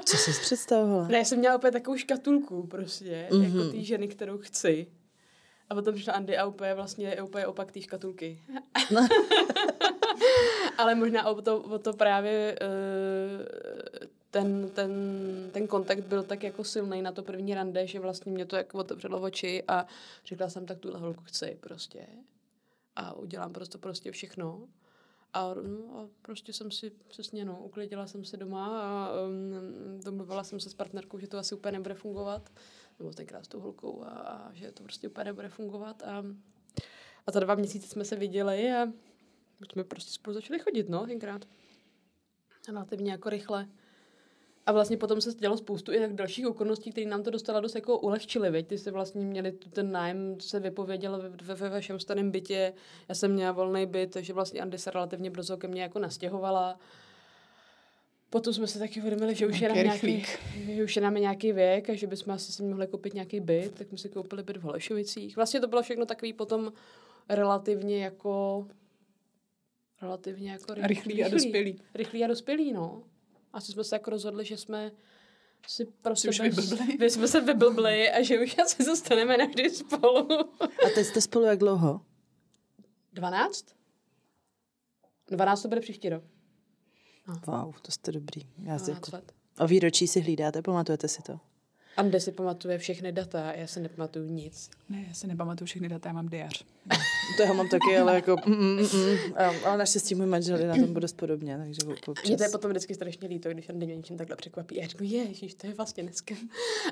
[SPEAKER 1] Co jsi představovala?
[SPEAKER 3] Ne, já jsem měla úplně takovou škatulku prostě, mm-hmm. jako té ženy, kterou chci. A potom přišla Andy a úplně vlastně je úplně opak té škatulky. Ale možná o to, o to právě uh, ten, ten, ten kontakt byl tak jako silný na to první rande, že vlastně mě to jako otevřelo oči a řekla jsem, tak tuhle holku chci prostě. A udělám prostě prostě všechno. A, no, a prostě jsem si přesně, no, uklidila jsem se doma a um, domluvila jsem se s partnerkou, že to asi úplně nebude fungovat. Nebo tenkrát s tou holkou a, a že to prostě úplně nebude fungovat. A, a za dva měsíce jsme se viděli a jsme prostě spolu začali chodit, no, tenkrát. Relativně jako rychle. A vlastně potom se dělo spoustu i tak dalších okolností, které nám to dostala dost jako ulehčily, veď? Ty jste vlastně měli tu- ten nájem, se vypověděl ve, ve, vašem starém bytě, já jsem měla volný byt, takže vlastně Andy se relativně brzo ke mně jako nastěhovala. Potom jsme se taky uvědomili, že už je, nám
[SPEAKER 2] Nějaký
[SPEAKER 3] že už je nám nějaký věk a že bychom asi si mohli koupit nějaký byt, tak jsme si koupili byt v Holešovicích. Vlastně to bylo všechno takový potom relativně jako relativně jako ry-
[SPEAKER 2] Rychlý a dospělý.
[SPEAKER 3] Rychlý a dospělý, no. Asi jsme se jako rozhodli, že jsme si pro
[SPEAKER 2] Si už vyblbli.
[SPEAKER 3] My jsme se vyblbli a že už asi zůstaneme navždy spolu.
[SPEAKER 1] A teď jste spolu jak dlouho?
[SPEAKER 3] 12? 12 to bude příští rok.
[SPEAKER 1] Wow, to jste dobrý. Já si
[SPEAKER 3] 12
[SPEAKER 1] jako...
[SPEAKER 3] let.
[SPEAKER 1] A výročí si hlídáte, pamatujete si to?
[SPEAKER 3] Andy si pamatuje všechny data a já si nepamatuju nic.
[SPEAKER 2] Ne, já si nepamatuju všechny data, já mám diář.
[SPEAKER 1] To já mám taky, ale jako... Mm, mm, mm. A- Ale naštěstí můj manžel je na tom bude dost podobně, takže občas...
[SPEAKER 3] Mně to je potom vždycky strašně líto, když Andy mě něčím takhle překvapí. Já řeknu, ježiš, to je vlastně dneska.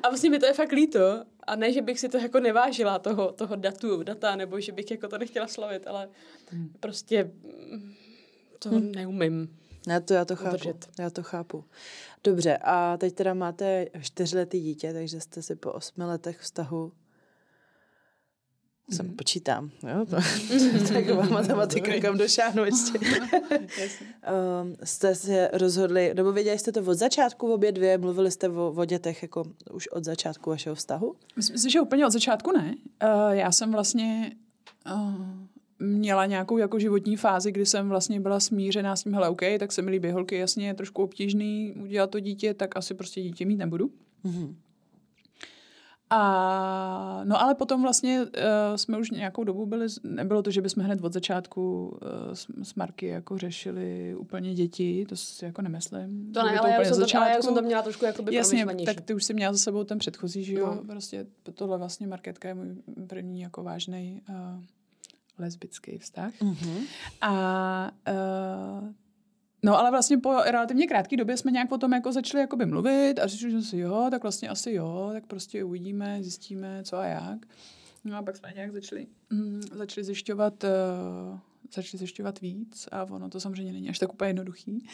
[SPEAKER 3] A vlastně mi to je fakt líto. A ne, že bych si to jako nevážila, toho, toho datu, data, nebo že bych jako to nechtěla slavit, ale prostě mm, To hm. neumím.
[SPEAKER 1] Já to, já to chápu. Udržet. Já to chápu. Dobře, a teď teda máte čtyřletý dítě, takže jste si po osmi letech vztahu jsem mm. počítám, jo, to, to taková matematika, kam došáhnu ještě. um, jste se rozhodli, nebo věděli jste to od začátku obě dvě, mluvili jste o, o dětech jako už od začátku vašeho vztahu?
[SPEAKER 2] Myslím, že úplně od začátku ne. Uh, já jsem vlastně uh, měla nějakou jako životní fázi, kdy jsem vlastně byla smířená s tím, hele, OK, tak se mi líbí holky, jasně, je trošku obtížný udělat to dítě, tak asi prostě dítě mít nebudu. Mm-hmm. A, no ale potom vlastně uh, jsme už nějakou dobu byli, nebylo to, že bychom hned od začátku uh, s, s Marky jako řešili úplně děti, to si jako nemyslím.
[SPEAKER 3] To ne, ale, já jsem to, ale já jsem to měla trošku jako by
[SPEAKER 2] Jasně, tak ty už si měla za sebou ten předchozí, že jo, no. prostě tohle vlastně Marketka je můj první jako vážný uh, lesbický vztah. Mm-hmm. A uh, No ale vlastně po relativně krátké době jsme nějak o tom jako začali jakoby mluvit a říkali jsme si, jo, tak vlastně asi jo, tak prostě uvidíme, zjistíme, co a jak. No a pak jsme nějak začali, mm, začali zjišťovat, uh, začali zjišťovat víc a ono to samozřejmě není až tak úplně jednoduchý.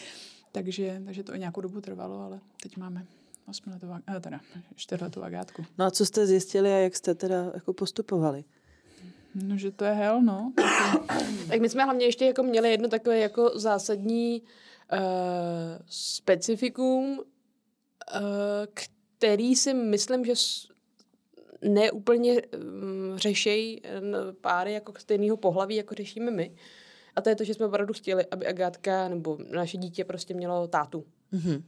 [SPEAKER 2] Takže, takže to i nějakou dobu trvalo, ale teď máme osmiletou, eh, teda čtyřletou agátku.
[SPEAKER 1] No a co jste zjistili a jak jste teda jako postupovali?
[SPEAKER 2] No, že to je hell, no.
[SPEAKER 3] tak my jsme hlavně ještě jako měli jedno takové jako zásadní uh, specifikum, uh, který si myslím, že neúplně um, řešejí páry jako stejného pohlaví, jako řešíme my. A to je to, že jsme opravdu chtěli, aby Agátka nebo naše dítě prostě mělo tátu. Mm-hmm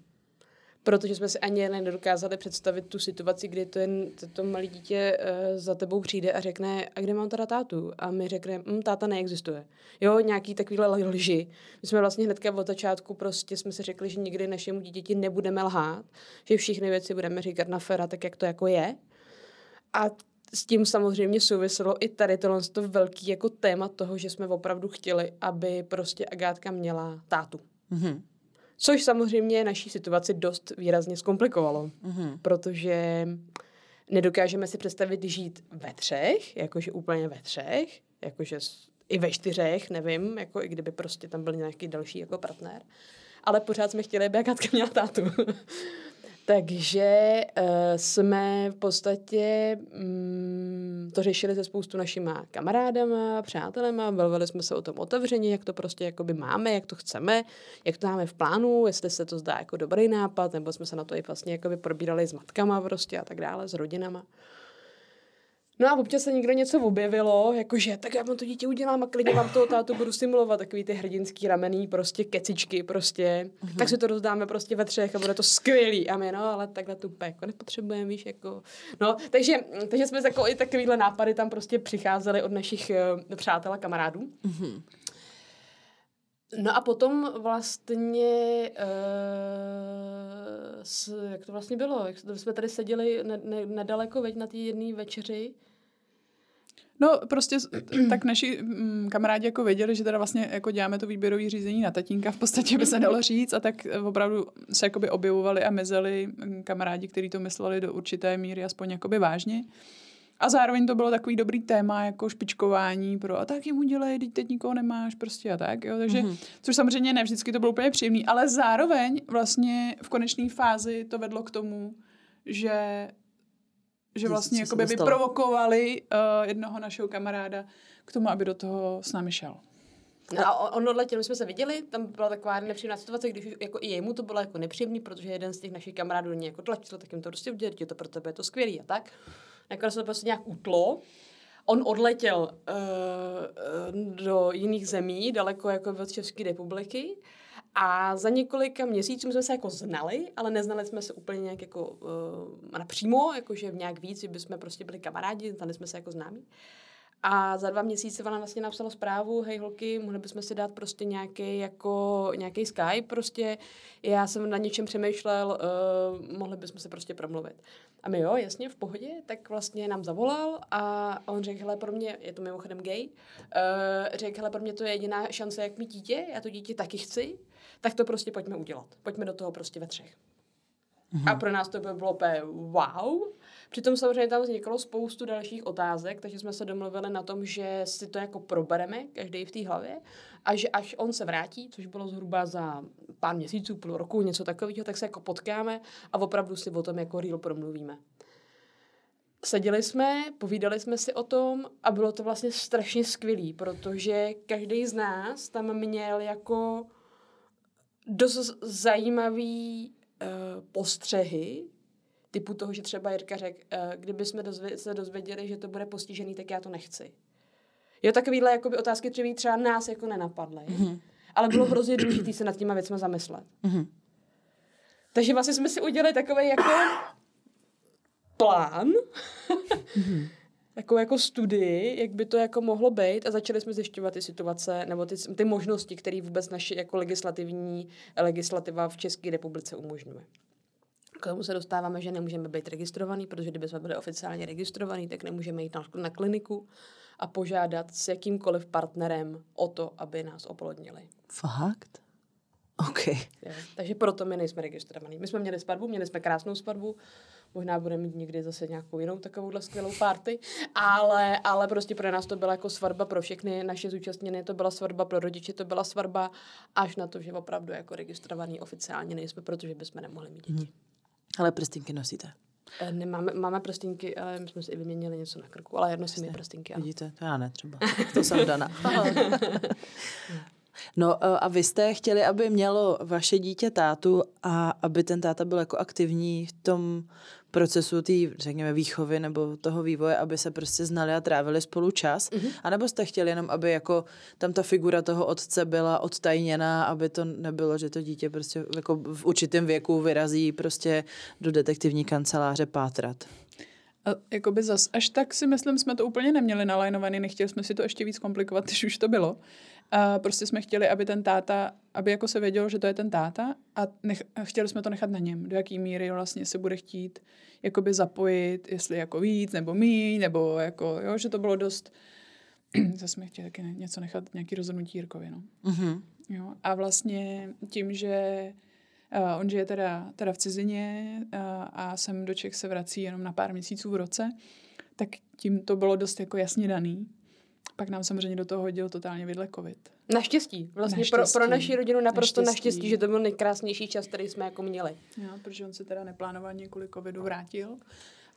[SPEAKER 3] protože jsme si ani nedokázali představit tu situaci, kdy to, jen, to, to malé dítě uh, za tebou přijde a řekne, a kde mám teda tátu? A my řekneme, hm, táta neexistuje. Jo, nějaký takovýhle lži. My jsme vlastně hnedka od začátku prostě jsme si řekli, že nikdy našemu dítěti nebudeme lhát, že všechny věci budeme říkat na fera, tak jak to jako je. A s tím samozřejmě souviselo i tady tohle to velký jako téma toho, že jsme opravdu chtěli, aby prostě Agátka měla tátu. Mm-hmm. Což samozřejmě naší situaci dost výrazně zkomplikovalo, mm-hmm. protože nedokážeme si představit žít ve třech, jakože úplně ve třech, jakože i ve čtyřech, nevím, jako i kdyby prostě tam byl nějaký další jako partner. Ale pořád jsme chtěli, aby Katka měla tátu. Takže uh, jsme v podstatě um, to řešili se spoustu našima kamarádama, přátelema, bavili jsme se o tom otevřeně, jak to prostě jakoby máme, jak to chceme, jak to máme v plánu, jestli se to zdá jako dobrý nápad, nebo jsme se na to i vlastně jakoby probírali s matkama prostě a tak dále, s rodinama. No a občas se někdo něco objevilo, jakože tak já vám to dítě udělám a klidně vám toho tátu budu simulovat, takový ty hrdinský ramený prostě kecičky prostě. Mm-hmm. Tak si to rozdáme prostě ve třech a bude to skvělý. A my, no, ale takhle tu jako nepotřebujeme, víš, jako. No, takže, takže jsme jako i takovýhle nápady tam prostě přicházeli od našich uh, přátel a kamarádů. Mm-hmm. No a potom vlastně, uh, s, jak to vlastně bylo, jak jsme tady seděli ne, ne, nedaleko, veď, na té jedné večeři.
[SPEAKER 2] No prostě tak naši mm, kamarádi jako věděli, že teda vlastně jako děláme to výběrové řízení na tatínka, v podstatě by se dalo říct a tak opravdu se jakoby objevovali a mezeli mm, kamarádi, kteří to mysleli do určité míry aspoň jakoby vážně. A zároveň to bylo takový dobrý téma, jako špičkování pro a tak jim udělej, teď, teď nikoho nemáš prostě a tak, jo. Takže, mm-hmm. což samozřejmě ne vždycky to bylo úplně příjemný, ale zároveň vlastně v konečné fázi to vedlo k tomu, že že vlastně jako by vyprovokovali uh, jednoho našeho kamaráda k tomu, aby do toho s námi šel.
[SPEAKER 3] No a on odletěl, my jsme se viděli, tam byla taková nepříjemná situace, když jako i jemu to bylo jako nepříjemný, protože jeden z těch našich kamarádů do něj jako tlačil, tak jim to prostě udělat, je to pro tebe je to skvělý a tak. Nakonec to prostě nějak utlo. On odletěl uh, do jiných zemí, daleko jako od České republiky. A za několika měsíců jsme se jako znali, ale neznali jsme se úplně nějak jako uh, napřímo, jakože nějak víc, že bychom prostě byli kamarádi, znali jsme se jako známí. A za dva měsíce ona vlastně napsala zprávu, hej holky, mohli bychom si dát prostě nějaký jako nějaký Skype prostě. Já jsem na něčem přemýšlel, uh, mohli bychom se prostě promluvit. A my jo, jasně, v pohodě, tak vlastně nám zavolal a on řekl, hele, pro mě, je to mimochodem gay, uh, řekl, hele, pro mě to je jediná šance, jak mít dítě, já to dítě taky chci, tak to prostě pojďme udělat. Pojďme do toho prostě ve třech. Mm-hmm. A pro nás to by bylo úplně wow. Přitom samozřejmě tam vzniklo spoustu dalších otázek, takže jsme se domluvili na tom, že si to jako probereme, každý v té hlavě, a že až on se vrátí, což bylo zhruba za pár měsíců, půl roku, něco takového, tak se jako potkáme a opravdu si o tom jako real promluvíme. Seděli jsme, povídali jsme si o tom a bylo to vlastně strašně skvělý, protože každý z nás tam měl jako dost zajímavý uh, postřehy, typu toho, že třeba Jirka řekl, uh, kdyby jsme dozvě- se dozvěděli, že to bude postižený, tak já to nechci. Jo, takovýhle jakoby, otázky třeba, třeba nás jako nenapadly, mm-hmm. ale bylo hrozně důležité se nad těma věcmi zamyslet. Mm-hmm. Takže vlastně jsme si udělali takový jako plán, mm-hmm. takovou jako studii, jak by to jako mohlo být a začali jsme zjišťovat ty situace nebo ty, ty možnosti, které vůbec naše jako legislativní legislativa v České republice umožňuje. K tomu se dostáváme, že nemůžeme být registrovaný, protože kdyby jsme byli oficiálně registrovaný, tak nemůžeme jít na, na kliniku a požádat s jakýmkoliv partnerem o to, aby nás oplodnili.
[SPEAKER 1] Fakt? OK.
[SPEAKER 3] Je. Takže proto my nejsme registrovaní. My jsme měli svatbu, měli jsme krásnou svatbu, možná budeme mít někdy zase nějakou jinou takovouhle skvělou party, ale, ale prostě pro nás to byla jako svatba pro všechny naše zúčastněné, to byla svatba pro rodiče, to byla svatba až na to, že opravdu jako registrovaný oficiálně nejsme, protože bychom nemohli mít děti. Hmm.
[SPEAKER 1] Ale prstinky nosíte?
[SPEAKER 3] Eh, nemáme, máme prstinky, ale my jsme si i vyměnili něco na krku, ale já nosím je prstinky.
[SPEAKER 1] Ano. Vidíte, to já ne třeba. to jsem dana. No a vy jste chtěli, aby mělo vaše dítě tátu a aby ten táta byl jako aktivní v tom procesu té, řekněme, výchovy nebo toho vývoje, aby se prostě znali a trávili spolu čas? Mm-hmm. A nebo jste chtěli jenom, aby jako tam ta figura toho otce byla odtajněná, aby to nebylo, že to dítě prostě jako v určitém věku vyrazí prostě do detektivní kanceláře pátrat?
[SPEAKER 2] A jakoby zas, až tak si myslím, jsme to úplně neměli nalajnovaný, nechtěli jsme si to ještě víc komplikovat, když už to bylo. A prostě jsme chtěli, aby ten táta, aby jako se vědělo, že to je ten táta a, nech, a chtěli jsme to nechat na něm, do jaký míry vlastně se bude chtít jakoby zapojit, jestli jako víc nebo míň, nebo jako, jo, že to bylo dost, zase jsme chtěli taky něco nechat, nějaký rozhodnutí Jirkovi, no. Mm-hmm. Jo, a vlastně tím, že uh, on žije teda, teda v cizině uh, a sem do Čech se vrací jenom na pár měsíců v roce, tak tím to bylo dost jako jasně daný, pak nám samozřejmě do toho hodil totálně vidle covid.
[SPEAKER 3] Naštěstí. Vlastně naštěstí. Pro, pro naši rodinu naprosto naštěstí. naštěstí, že to byl nejkrásnější čas, který jsme jako měli.
[SPEAKER 2] Jo, protože on se teda neplánovaně kvůli covidu vrátil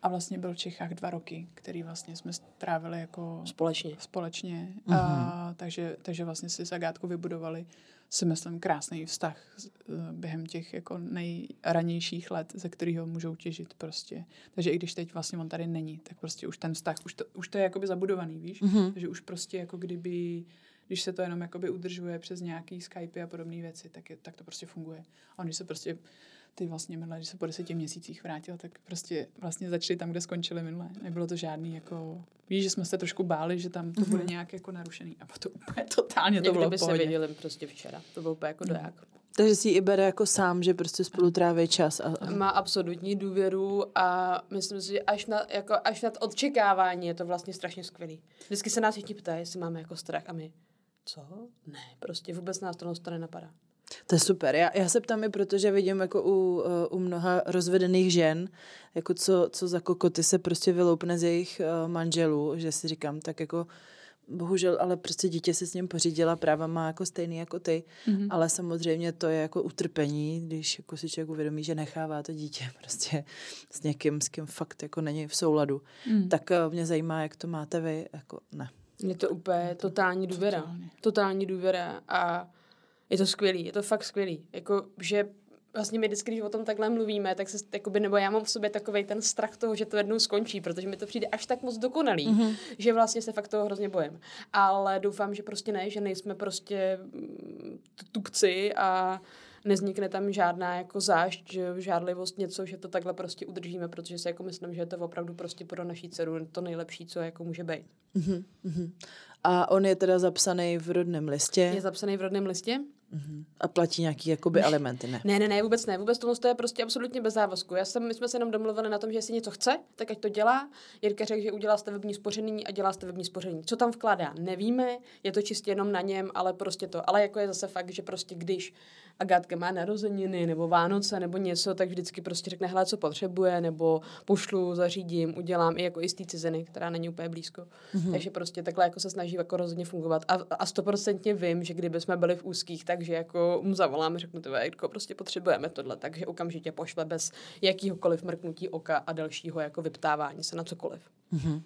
[SPEAKER 2] a vlastně byl v Čechách dva roky, který vlastně jsme strávili jako
[SPEAKER 3] společně.
[SPEAKER 2] společně. Uh-huh. A, takže, takže vlastně si s Agátkou vybudovali si myslím krásný vztah eh, během těch jako nejranějších let, ze kterého můžou těžit prostě. Takže i když teď vlastně on tady není, tak prostě už ten vztah, už to, už to je jakoby zabudovaný, víš? Uh-huh. Takže už prostě jako kdyby když se to jenom jakoby udržuje přes nějaký Skype a podobné věci, tak, je, tak to prostě funguje. A když se prostě ty vlastně minule, když se po deseti měsících vrátil, tak prostě vlastně začali tam, kde skončili minule. Nebylo to žádný jako, víš, že jsme se trošku báli, že tam to bude mhm. nějak jako narušený. A to úplně totálně to bylo by
[SPEAKER 3] se viděli prostě včera. To bylo úplně jako mhm. doják.
[SPEAKER 1] Takže si ji i bere jako sám, že prostě spolu tráví čas. A,
[SPEAKER 3] a... Má absolutní důvěru a myslím si, že až na, jako, až na odčekávání je to vlastně strašně skvělý. Vždycky se nás všichni ptají, jestli máme jako strach a my, co? Ne, prostě vůbec nás to, to nenapadá.
[SPEAKER 1] To je super. Já, já se ptám i, protože vidím jako u, eh, u mnoha rozvedených žen, jako co, co za kokoty se prostě vyloupne z jejich uh, manželů, že si říkám, tak jako bohužel, ale prostě dítě si s ním pořídila, práva má jako stejný jako ty, mm-hmm. ale samozřejmě to je jako utrpení, když jako si člověk uvědomí, že nechává to dítě prostě s někým, s kým fakt jako není v souladu. Mm. Tak uh, mě zajímá, jak to máte vy, jako ne.
[SPEAKER 3] Je to úplně totální důvěra. Totální důvěra a je to skvělý, je to fakt skvělý. Jako, že vlastně my vždycky, když o tom takhle mluvíme, tak se, jakoby, nebo já mám v sobě takový ten strach toho, že to jednou skončí, protože mi to přijde až tak moc dokonalý, mm-hmm. že vlastně se fakt toho hrozně bojím. Ale doufám, že prostě ne, že nejsme prostě mm, tupci a neznikne tam žádná jako zášť, žádlivost, něco, že to takhle prostě udržíme, protože si jako myslím, že je to opravdu prostě pro naší dceru to nejlepší, co jako může být.
[SPEAKER 1] Mm-hmm. A on je teda zapsaný v rodném listě?
[SPEAKER 3] Je zapsaný v rodném listě.
[SPEAKER 1] Uh-huh. A platí nějaký jakoby elementy, ne?
[SPEAKER 3] Ne, ne, ne, vůbec ne. Vůbec tohle je prostě absolutně bez závazku. Já jsem, my jsme se jenom domluvili na tom, že jestli něco chce, tak ať to dělá. Jirka řekl, že udělá stavební spoření a dělá stavební spoření. Co tam vkládá, nevíme, je to čistě jenom na něm, ale prostě to. Ale jako je zase fakt, že prostě když Agátka má narozeniny nebo Vánoce nebo něco, tak vždycky prostě řekne, hele, co potřebuje, nebo pošlu, zařídím, udělám i jako i z té ciziny, která není úplně blízko. Mm-hmm. Takže prostě takhle jako se snaží jako rozhodně fungovat. A stoprocentně vím, že kdyby jsme byli v úzkých, takže jako mu zavolám, řeknu to, Jirko, prostě potřebujeme tohle, takže okamžitě pošle bez jakýhokoliv mrknutí oka a dalšího jako vyptávání se na cokoliv.
[SPEAKER 1] Mm-hmm.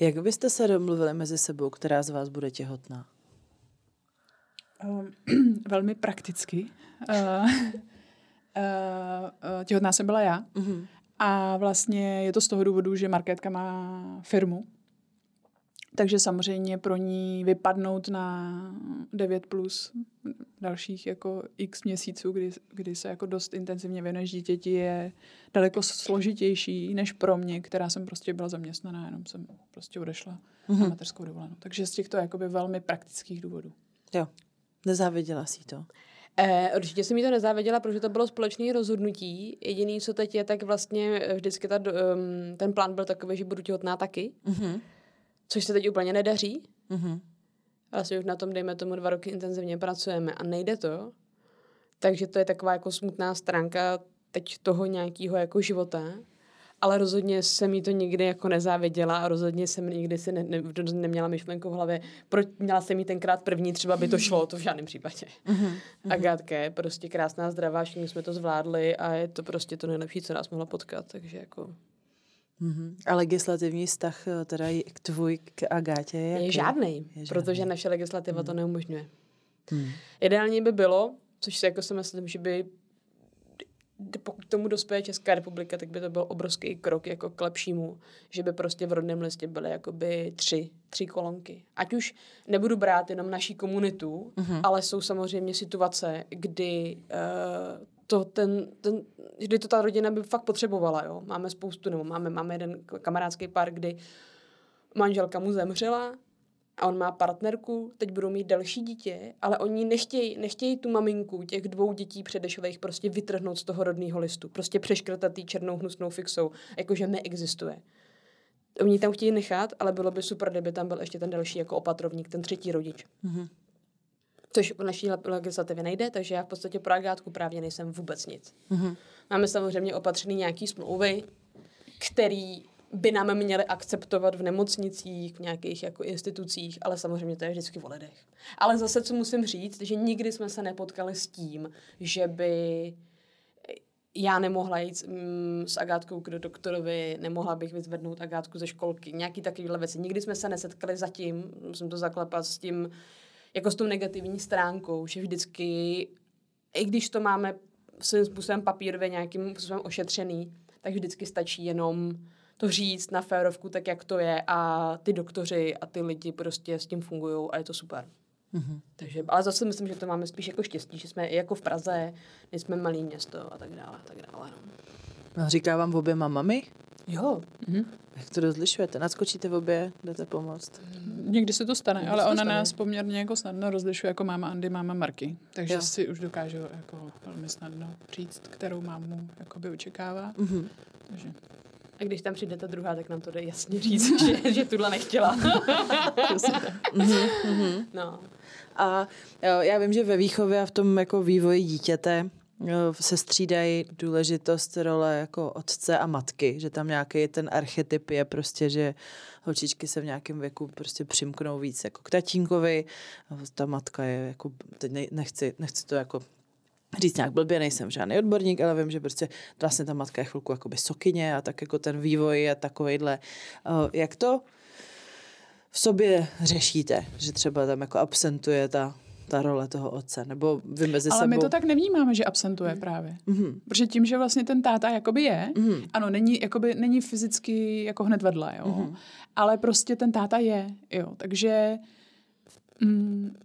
[SPEAKER 1] Jak byste se domluvili mezi sebou, která z vás bude těhotná?
[SPEAKER 2] Um, velmi prakticky. Uh, uh, těhotná jsem byla já. Uh-huh. A vlastně je to z toho důvodu, že Markétka má firmu. Takže samozřejmě pro ní vypadnout na 9 plus dalších jako x měsíců, kdy, kdy se jako dost intenzivně věnuješ dítěti, je daleko složitější než pro mě, která jsem prostě byla zaměstnaná, jenom jsem prostě odešla mm-hmm. na mateřskou dovolenou. Takže z těchto jakoby velmi praktických důvodů.
[SPEAKER 1] Jo. Nezáviděla si to?
[SPEAKER 3] Eh, určitě jsem mi to nezáviděla, protože to bylo společné rozhodnutí. Jediný, co teď je, tak vlastně vždycky ta, um, ten plán byl takový, že budu těhotná taky. Mm-hmm. Což se teď úplně nedaří. Mm-hmm. Vlastně už na tom, dejme tomu, dva roky intenzivně pracujeme a nejde to. Takže to je taková jako smutná stránka teď toho nějakého jako života ale rozhodně jsem mi to nikdy jako nezáviděla a rozhodně jsem nikdy si ne, ne, neměla myšlenku v hlavě, proč měla jsem mi tenkrát první, třeba by to šlo, to v žádném případě. Mm-hmm. Agátka je prostě krásná, zdravá, všichni jsme to zvládli a je to prostě to nejlepší, co nás mohlo potkat, takže jako...
[SPEAKER 1] Mm-hmm. A legislativní vztah eh, teda k tvůj k Agátě je,
[SPEAKER 3] je žádný, je žádný, protože naše legislativa mm. to neumožňuje. Mm. Ideální by bylo, což si jako si myslím, že by pokud tomu dospěje Česká republika, tak by to byl obrovský krok jako k lepšímu, že by prostě v rodném listě byly jakoby tři, tři kolonky. Ať už nebudu brát jenom naší komunitu, uh-huh. ale jsou samozřejmě situace, kdy uh, to ten, ten, kdy to ta rodina by fakt potřebovala, jo. Máme spoustu, nebo máme, máme jeden kamarádský pár, kdy manželka mu zemřela, a on má partnerku, teď budou mít další dítě, ale oni nechtějí, nechtějí tu maminku těch dvou dětí předešlých prostě vytrhnout z toho rodného listu, prostě přeškrtat tý černou hnusnou fixou, jakože neexistuje. Oni tam chtějí nechat, ale bylo by super, kdyby tam byl ještě ten další jako opatrovník, ten třetí rodič. Mm-hmm. Což v naší legislativě nejde, takže já v podstatě pro agátku právě nejsem vůbec nic. Mm-hmm. Máme samozřejmě opatřený nějaký smlouvy, který by nám měli akceptovat v nemocnicích, v nějakých jako institucích, ale samozřejmě to je vždycky v lidech. Ale zase, co musím říct, že nikdy jsme se nepotkali s tím, že by já nemohla jít mm, s Agátkou k doktorovi, nemohla bych vyzvednout Agátku ze školky, nějaký takovýhle věci. Nikdy jsme se nesetkali zatím, musím to zaklepat s tím, jako s tou negativní stránkou, že vždycky, i když to máme svým způsobem papírově nějakým způsobem ošetřený, tak vždycky stačí jenom to říct na férovku tak, jak to je a ty doktoři a ty lidi prostě s tím fungují a je to super. Mm-hmm. Takže, ale zase myslím, že to máme spíš jako štěstí, že jsme i jako v Praze, nejsme malý město a tak dále, a tak dále. No.
[SPEAKER 1] no říká vám obě mami?
[SPEAKER 3] Jo. Mm-hmm.
[SPEAKER 1] Jak to rozlišujete? Nadskočíte v obě, jdete pomoct?
[SPEAKER 2] Někdy se to stane, Někdy ale ona stane. nás poměrně jako snadno rozlišuje jako máma Andy, máma Marky. Takže jo. si už dokážu jako velmi snadno říct, kterou mámu jakoby očekává. Mm-hmm.
[SPEAKER 3] Takže a když tam přijde ta druhá, tak nám to jde jasně říct, že, že tuhle nechtěla.
[SPEAKER 1] Mhm. no. A já vím, že ve výchově a v tom jako vývoji dítěte se střídají důležitost role jako otce a matky, že tam nějaký ten archetyp je prostě, že holčičky se v nějakém věku prostě přimknou víc jako k tatínkovi, a ta matka je jako, teď nechci, nechci to jako říct nějak blbě, nejsem žádný odborník, ale vím, že prostě vlastně ta matka je chvilku jakoby sokyně a tak jako ten vývoj je takovejhle. Jak to v sobě řešíte, že třeba tam jako absentuje ta, ta role toho otce, nebo vy mezi
[SPEAKER 2] Ale
[SPEAKER 1] sebou...
[SPEAKER 2] my to tak nevnímáme, že absentuje mm. právě. Mm-hmm. Protože tím, že vlastně ten táta jakoby je, mm-hmm. ano, není, jakoby, není fyzicky jako hned vedle, jo. Mm-hmm. Ale prostě ten táta je, jo. Takže mm,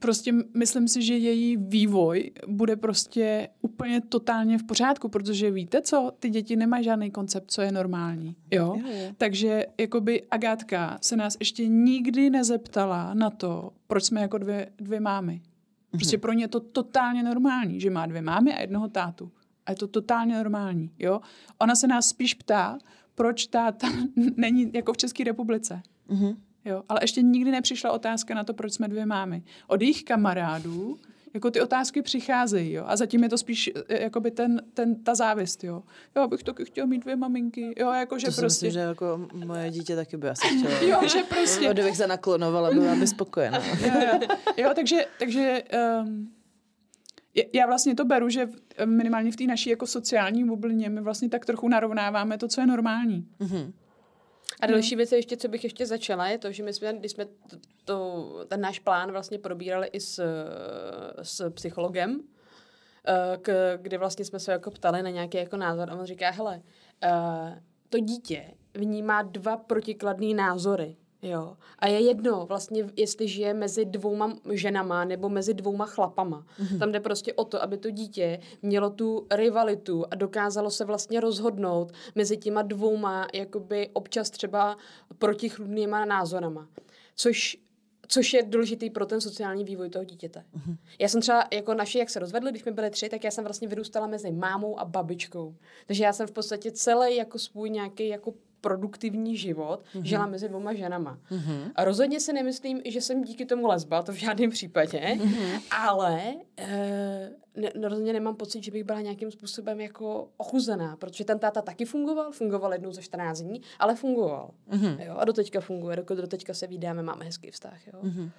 [SPEAKER 2] prostě myslím si, že její vývoj bude prostě úplně totálně v pořádku, protože víte co, ty děti nemají žádný koncept, co je normální, jo? jo, jo. Takže jakoby Agátka se nás ještě nikdy nezeptala na to, proč jsme jako dvě, dvě mámy. Prostě pro ně je to totálně normální, že má dvě mámy a jednoho tátu. A je to totálně normální, jo. Ona se nás spíš ptá, proč táta není jako v České republice.
[SPEAKER 1] Mhm.
[SPEAKER 2] Jo, ale ještě nikdy nepřišla otázka na to, proč jsme dvě mámy. Od jejich kamarádů jako ty otázky přicházejí, jo. A zatím je to spíš eh, jakoby ten, ten, ta závist, jo. Jo, bych taky chtěl mít dvě maminky, jo, jako že
[SPEAKER 1] To si
[SPEAKER 2] prostě...
[SPEAKER 1] myslím, že jako moje dítě taky by asi chtělo.
[SPEAKER 2] Jo, že prostě...
[SPEAKER 1] Kdybych se naklonovala, byla by spokojená.
[SPEAKER 2] jo, jo. jo, takže, takže um, já vlastně to beru, že minimálně v té naší jako sociální bublině my vlastně tak trochu narovnáváme to, co je normální.
[SPEAKER 1] Mhm.
[SPEAKER 3] A další věc, ještě, co bych ještě začala, je to, že my jsme, když jsme to, to, ten náš plán vlastně probírali i s, s psychologem, eh, k, kdy vlastně jsme se jako ptali na nějaký jako názor a on říká, hele, eh, to dítě vnímá dva protikladné názory. Jo. A je jedno, vlastně, jestli žije mezi dvouma ženama nebo mezi dvouma chlapama. Mm-hmm. Tam jde prostě o to, aby to dítě mělo tu rivalitu a dokázalo se vlastně rozhodnout mezi těma dvouma, jakoby občas třeba protichludnýma názorama. Což Což je důležitý pro ten sociální vývoj toho dítěte. Uh-huh. Já jsem třeba, jako naši, jak se rozvedli, když jsme byli tři, tak já jsem vlastně vyrůstala mezi mámou a babičkou. Takže já jsem v podstatě celý jako svůj nějaký jako produktivní život uh-huh. žila mezi dvouma ženama. Uh-huh. A rozhodně si nemyslím, že jsem díky tomu lesba, to v žádném případě, uh-huh. ale e, ne, rozhodně nemám pocit, že bych byla nějakým způsobem jako ochuzená, protože ten táta taky fungoval, fungoval jednou ze 14 dní, ale fungoval. Uh-huh. Jo, a doteďka funguje, dokud doteďka se vídáme, máme hezký vztah. Jo. Uh-huh.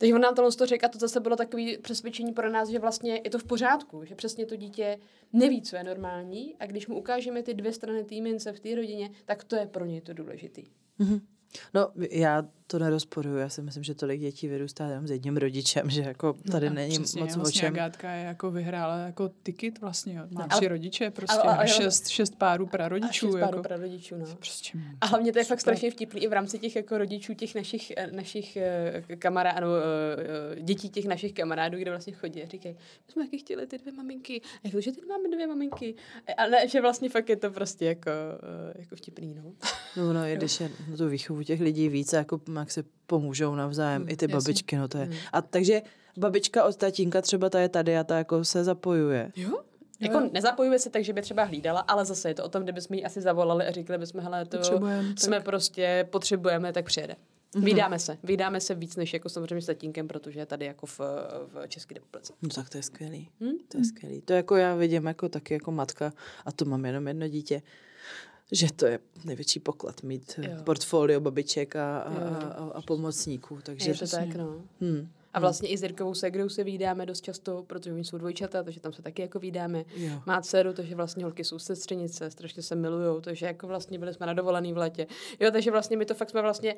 [SPEAKER 3] Takže on nám tohle to řekl a to zase bylo takové přesvědčení pro nás, že vlastně je to v pořádku, že přesně to dítě neví, co je normální a když mu ukážeme ty dvě strany té mince v té rodině, tak to je pro něj to důležitý.
[SPEAKER 1] Mhm. No, já to nerozporuju. Já si myslím, že tolik dětí vyrůstá jenom s jedním rodičem, že jako tady
[SPEAKER 2] No,
[SPEAKER 1] není
[SPEAKER 2] přesně,
[SPEAKER 1] moc o
[SPEAKER 2] vlastně
[SPEAKER 1] čem.
[SPEAKER 2] Agátka je jako vyhrála jako ticket vlastně, má
[SPEAKER 3] No,
[SPEAKER 2] tři
[SPEAKER 3] ale-
[SPEAKER 2] rodiče, prostě
[SPEAKER 3] ale- ale-
[SPEAKER 2] šest, šest párů
[SPEAKER 3] A
[SPEAKER 2] prarodičů.
[SPEAKER 3] šest
[SPEAKER 2] jako.
[SPEAKER 3] párů prarodičů, no.
[SPEAKER 2] Prostě,
[SPEAKER 3] A hlavně to je fakt
[SPEAKER 2] super.
[SPEAKER 3] strašně vtipný i v rámci těch jako rodičů těch našich, eh, našich eh, kamarádů, eh, dětí těch našich kamarádů, kde vlastně chodí a říkají, my jsme taky chtěli ty dvě maminky. A jako, že ty máme dvě maminky. A ne, že vlastně fakt je to prostě jako, jako vtipný, no.
[SPEAKER 1] No, no, je, když je na tu výchovu těch lidí více, jako jak se pomůžou navzájem, i ty
[SPEAKER 2] jasně.
[SPEAKER 1] babičky, no to je. A takže babička od tatínka třeba ta je tady a ta jako se zapojuje.
[SPEAKER 3] Jo? Jako nezapojuje se tak, že by třeba hlídala, ale zase je to o tom, kdybychom jí asi zavolali a říkali bychom, hele, to
[SPEAKER 2] Potřebujeme,
[SPEAKER 3] jsme prostě, potřebujeme, tak přijede. Mm-hmm. Vydáme se. Vydáme se víc než jako samozřejmě s tatínkem, protože je tady jako v, v České republice.
[SPEAKER 1] No tak to je skvělý.
[SPEAKER 3] Hm?
[SPEAKER 1] To je skvělý. To jako já vidím jako taky jako matka a to mám jenom jedno dítě, že to je největší poklad mít jo.
[SPEAKER 3] Jo.
[SPEAKER 1] portfolio babiček a, a, a, a pomocníků. Takže
[SPEAKER 3] Je to tak, no.
[SPEAKER 1] Hmm.
[SPEAKER 3] A vlastně i s Jirkovou segrou se vídáme dost často, protože oni jsou dvojčata, takže tam se taky jako vídáme.
[SPEAKER 1] Jo.
[SPEAKER 3] Má dceru, takže vlastně holky jsou sestřenice, strašně se milujou, takže jako vlastně byli jsme na dovolený v létě. Jo, takže vlastně my to fakt jsme vlastně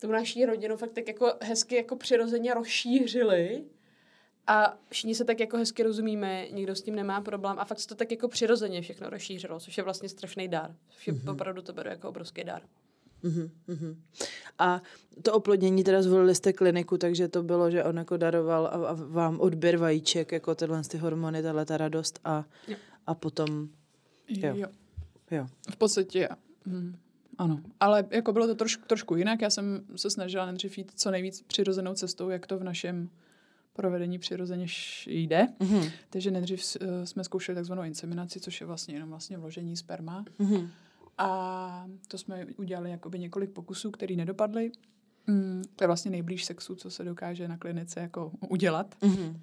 [SPEAKER 3] tu naší rodinu fakt tak jako hezky jako přirozeně rozšířili. A všichni se tak jako hezky rozumíme, nikdo s tím nemá problém a fakt se to tak jako přirozeně všechno rozšířilo, což je vlastně strašný dar. Což je mm-hmm. opravdu to beru jako obrovský dar.
[SPEAKER 1] Mhm, mhm. A to oplodnění teda zvolili jste kliniku, takže to bylo, že on jako daroval a, a vám odběr vajíček, jako tyhle ty hormony, tahle ta radost a,
[SPEAKER 3] Jo.
[SPEAKER 1] a potom, Jo.
[SPEAKER 2] jo.
[SPEAKER 1] jo.
[SPEAKER 2] V podstatě, hm, ano. Ale jako bylo to trošku, trošku jinak. Já jsem se snažila nejdřív jít co nejvíc přirozenou cestou, jak to v našem provedení přirozeně jde.
[SPEAKER 1] Mhm.
[SPEAKER 2] Takže nejdřív eh, jsme zkoušeli takzvanou inseminaci, což je vlastně jenom vlastně vložení sperma.
[SPEAKER 1] Mhm.
[SPEAKER 2] A to jsme udělali jakoby několik pokusů, které nedopadly. Mm, to je vlastně nejblíž sexu, co se dokáže na klinice jako udělat.
[SPEAKER 1] Mhm.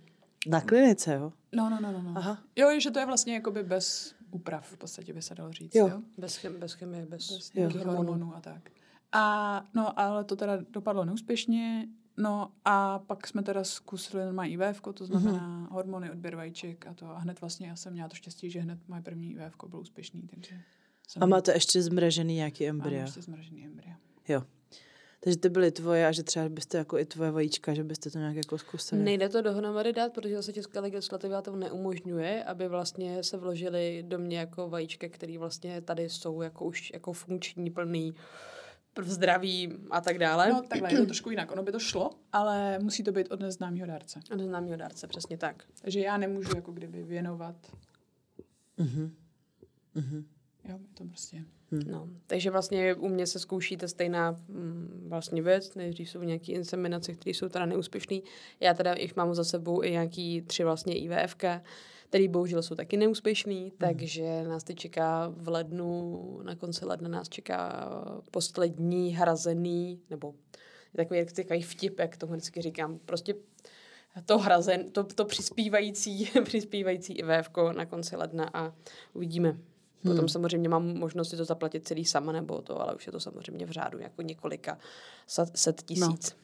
[SPEAKER 1] Na klinice, jo?
[SPEAKER 2] No, no, no, no. no.
[SPEAKER 1] Aha.
[SPEAKER 2] Jo, že to je vlastně jakoby bez úprav, v podstatě by se dalo říct.
[SPEAKER 1] Jo.
[SPEAKER 2] Jo.
[SPEAKER 3] Bez, chem, bez chemie, bez, bez
[SPEAKER 2] Jo.
[SPEAKER 3] nějakých hormonů.
[SPEAKER 2] hormonů a tak. A no, ale to teda dopadlo neúspěšně. No a pak jsme teda zkusili normální IVF, to znamená mm-hmm. hormony, odběr vajíček a to. A hned vlastně já jsem měla to štěstí, že hned moje první IVF bylo úspěšný, takže jsem
[SPEAKER 1] A máte ještě zmražený nějaký
[SPEAKER 2] mám
[SPEAKER 1] embryo?
[SPEAKER 2] ještě zmražený embryo.
[SPEAKER 1] Jo. Takže ty byly tvoje a že třeba byste jako i tvoje vajíčka, že byste to nějak jako zkusili.
[SPEAKER 3] Nejde to dohromady dát, protože zase česká legislativa to neumožňuje, aby vlastně se vložili do mě jako vajíčka, které vlastně tady jsou jako už jako funkční, plný, zdraví a tak dále.
[SPEAKER 2] No takhle, je to trošku jinak. Ono by to šlo, ale musí to být od neznámého dárce.
[SPEAKER 3] A neznámýho dárce, přesně tak.
[SPEAKER 2] Takže já nemůžu jako kdyby věnovat.
[SPEAKER 1] Mhm. Mhm.
[SPEAKER 2] Jo, je to prostě...
[SPEAKER 3] No, takže vlastně u mě se zkouší ta stejná mm, vlastně věc, nejdřív jsou nějaké inseminace, které jsou teda neúspěšné. Já teda jich mám za sebou i nějaký tři vlastně IVFK, který bohužel jsou taky neúspěšný, mm. takže nás teď čeká v lednu, na konci ledna nás čeká poslední hrazený, nebo takový, jak takový vtip, jak tomu vždycky říkám, prostě to hrazen, to, to přispívající, přispívající IVF na konci ledna a uvidíme. Potom hmm. samozřejmě mám možnost si to zaplatit celý sama nebo to, ale už je to samozřejmě v řádu jako několika set, set tisíc.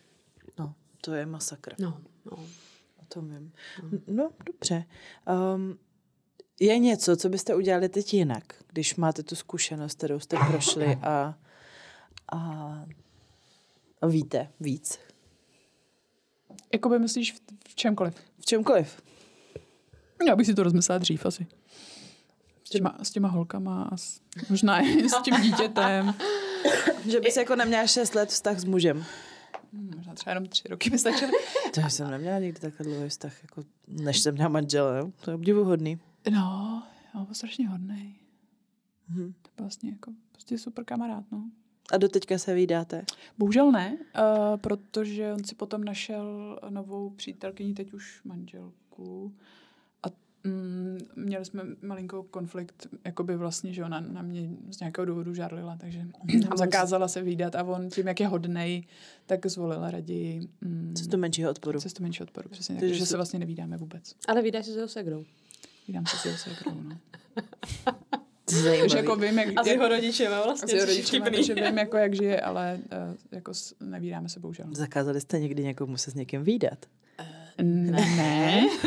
[SPEAKER 1] No. no, to je masakr.
[SPEAKER 3] No, no.
[SPEAKER 1] O tom vím. No, no dobře. Um, je něco, co byste udělali teď jinak, když máte tu zkušenost, kterou jste prošli a, a, a víte víc?
[SPEAKER 2] Jakoby myslíš v, v čemkoliv?
[SPEAKER 1] V čemkoliv.
[SPEAKER 2] Já bych si to rozmyslela dřív asi. S těma, s těma holkama a s, možná i s tím dítětem.
[SPEAKER 1] že bys jako neměla 6 let vztah s mužem.
[SPEAKER 2] Hmm, možná třeba jenom tři roky by stačily.
[SPEAKER 1] to jsem neměla nikdy takhle dlouhý vztah, jako než jsem měla manžela. Jo? To je obdivuhodný.
[SPEAKER 2] No, jo, byl strašně hodný. Hmm. To byl vlastně jako prostě super kamarád, no.
[SPEAKER 1] A do teďka se vydáte?
[SPEAKER 2] Bohužel ne, uh, protože on si potom našel novou přítelkyni, teď už manželku. Mm, měli jsme malinkou konflikt, jakoby vlastně, že ona na mě z nějakého důvodu žárlila, takže nám zakázala se výdat a on tím, jak je hodnej, tak zvolila raději...
[SPEAKER 1] Mm, cestu menšího odporu.
[SPEAKER 2] Cestu menšího odporu, přesně. Takže že se vlastně nevídáme vůbec.
[SPEAKER 3] Ale vydáš se s jeho segrou.
[SPEAKER 2] Vydám se s jeho segrou, no.
[SPEAKER 1] Zajímavý.
[SPEAKER 2] Takže jako vím, jak...
[SPEAKER 3] A s jeho rodičema vlastně,
[SPEAKER 2] jeho rodičema, takže vím, jako, jak žije, ale uh, jako nevídáme se bohužel.
[SPEAKER 1] Zakázali jste někdy někomu se s někým výdat?
[SPEAKER 2] Uh, ne.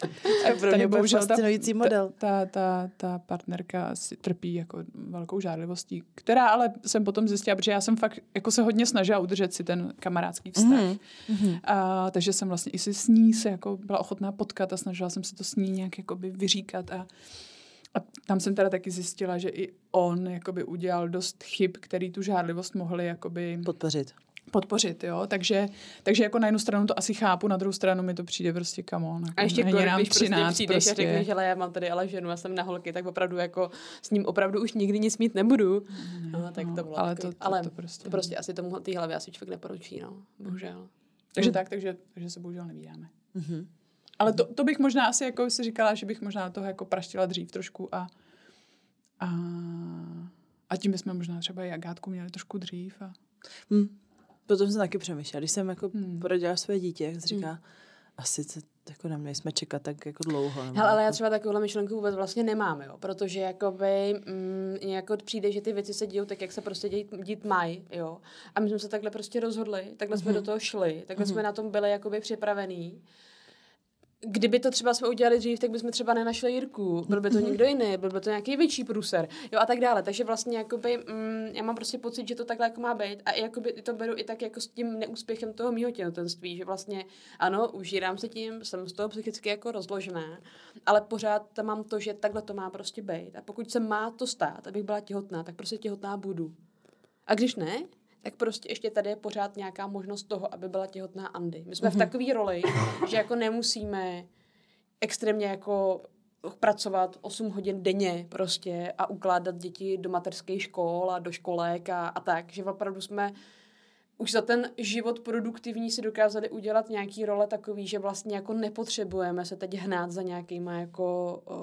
[SPEAKER 1] to je pro mě bohužel fascinující
[SPEAKER 2] ta,
[SPEAKER 1] model.
[SPEAKER 2] Ta, ta, ta partnerka si trpí jako velkou žádlivostí, která ale jsem potom zjistila, protože já jsem fakt jako se hodně snažila udržet si ten kamarádský vztah. Mm-hmm. A, takže jsem vlastně i si s ní se jako byla ochotná potkat a snažila jsem se to s ní nějak jakoby vyříkat a a tam jsem teda taky zjistila, že i on jakoby udělal dost chyb, který tu žádlivost mohli jakoby...
[SPEAKER 1] Podpořit.
[SPEAKER 2] Podpořit, jo. Takže, takže jako na jednu stranu to asi chápu, na druhou stranu mi to přijde prostě on. Jako
[SPEAKER 3] a ještě když nám 13, prostě přijdeš prostě. a řekneš, že já mám tady ale ženu, já jsem na holky, tak opravdu jako s ním opravdu už nikdy nic mít nebudu. Mm, no, tak no, to bylo ale, takový, to, to, ale to prostě, to prostě asi tomu té hlavě asi člověk neporučí, no. Bohužel.
[SPEAKER 2] Takže mm. tak, takže, takže se bohužel nevídáme. Mm-hmm. Ale to, to bych možná asi jako si říkala, že bych možná toho jako praštila dřív trošku a, a, a tím bychom možná třeba i Agátku měli trošku dřív. A...
[SPEAKER 1] Hmm. Potom jsem taky přemýšlela, když jsem jako hmm. porodila své dítě, jak jsi říká, hmm. asi se jako na mě jsme čekat tak jako dlouho.
[SPEAKER 3] Hele, ale já třeba takovouhle myšlenku vůbec vlastně nemám, jo, protože jakoby mm, jako přijde, že ty věci se dějí tak, jak se prostě dít, dít mají, jo. A my jsme se takhle prostě rozhodli, takhle mm-hmm. jsme do toho šli, takhle mm-hmm. jsme na tom byli jakoby připravení kdyby to třeba jsme udělali dřív, tak bychom třeba nenašli Jirku, byl by to mm-hmm. někdo jiný, byl by to nějaký větší průser, jo a tak dále. Takže vlastně jakoby, mm, já mám prostě pocit, že to takhle jako má být a jakoby to beru i tak jako s tím neúspěchem toho mýho těhotenství, že vlastně ano, užírám se tím, jsem z toho psychicky jako rozložená, ale pořád tam mám to, že takhle to má prostě být. A pokud se má to stát, abych byla těhotná, tak prostě těhotná budu. A když ne, tak prostě ještě tady je pořád nějaká možnost toho, aby byla těhotná Andy. My jsme mm-hmm. v mhm. takové roli, že jako nemusíme extrémně jako pracovat 8 hodin denně prostě a ukládat děti do materských škol a do školek a, a tak, že opravdu jsme už za ten život produktivní si dokázali udělat nějaký role takový, že vlastně jako nepotřebujeme se teď hnát za nějakýma jako uh,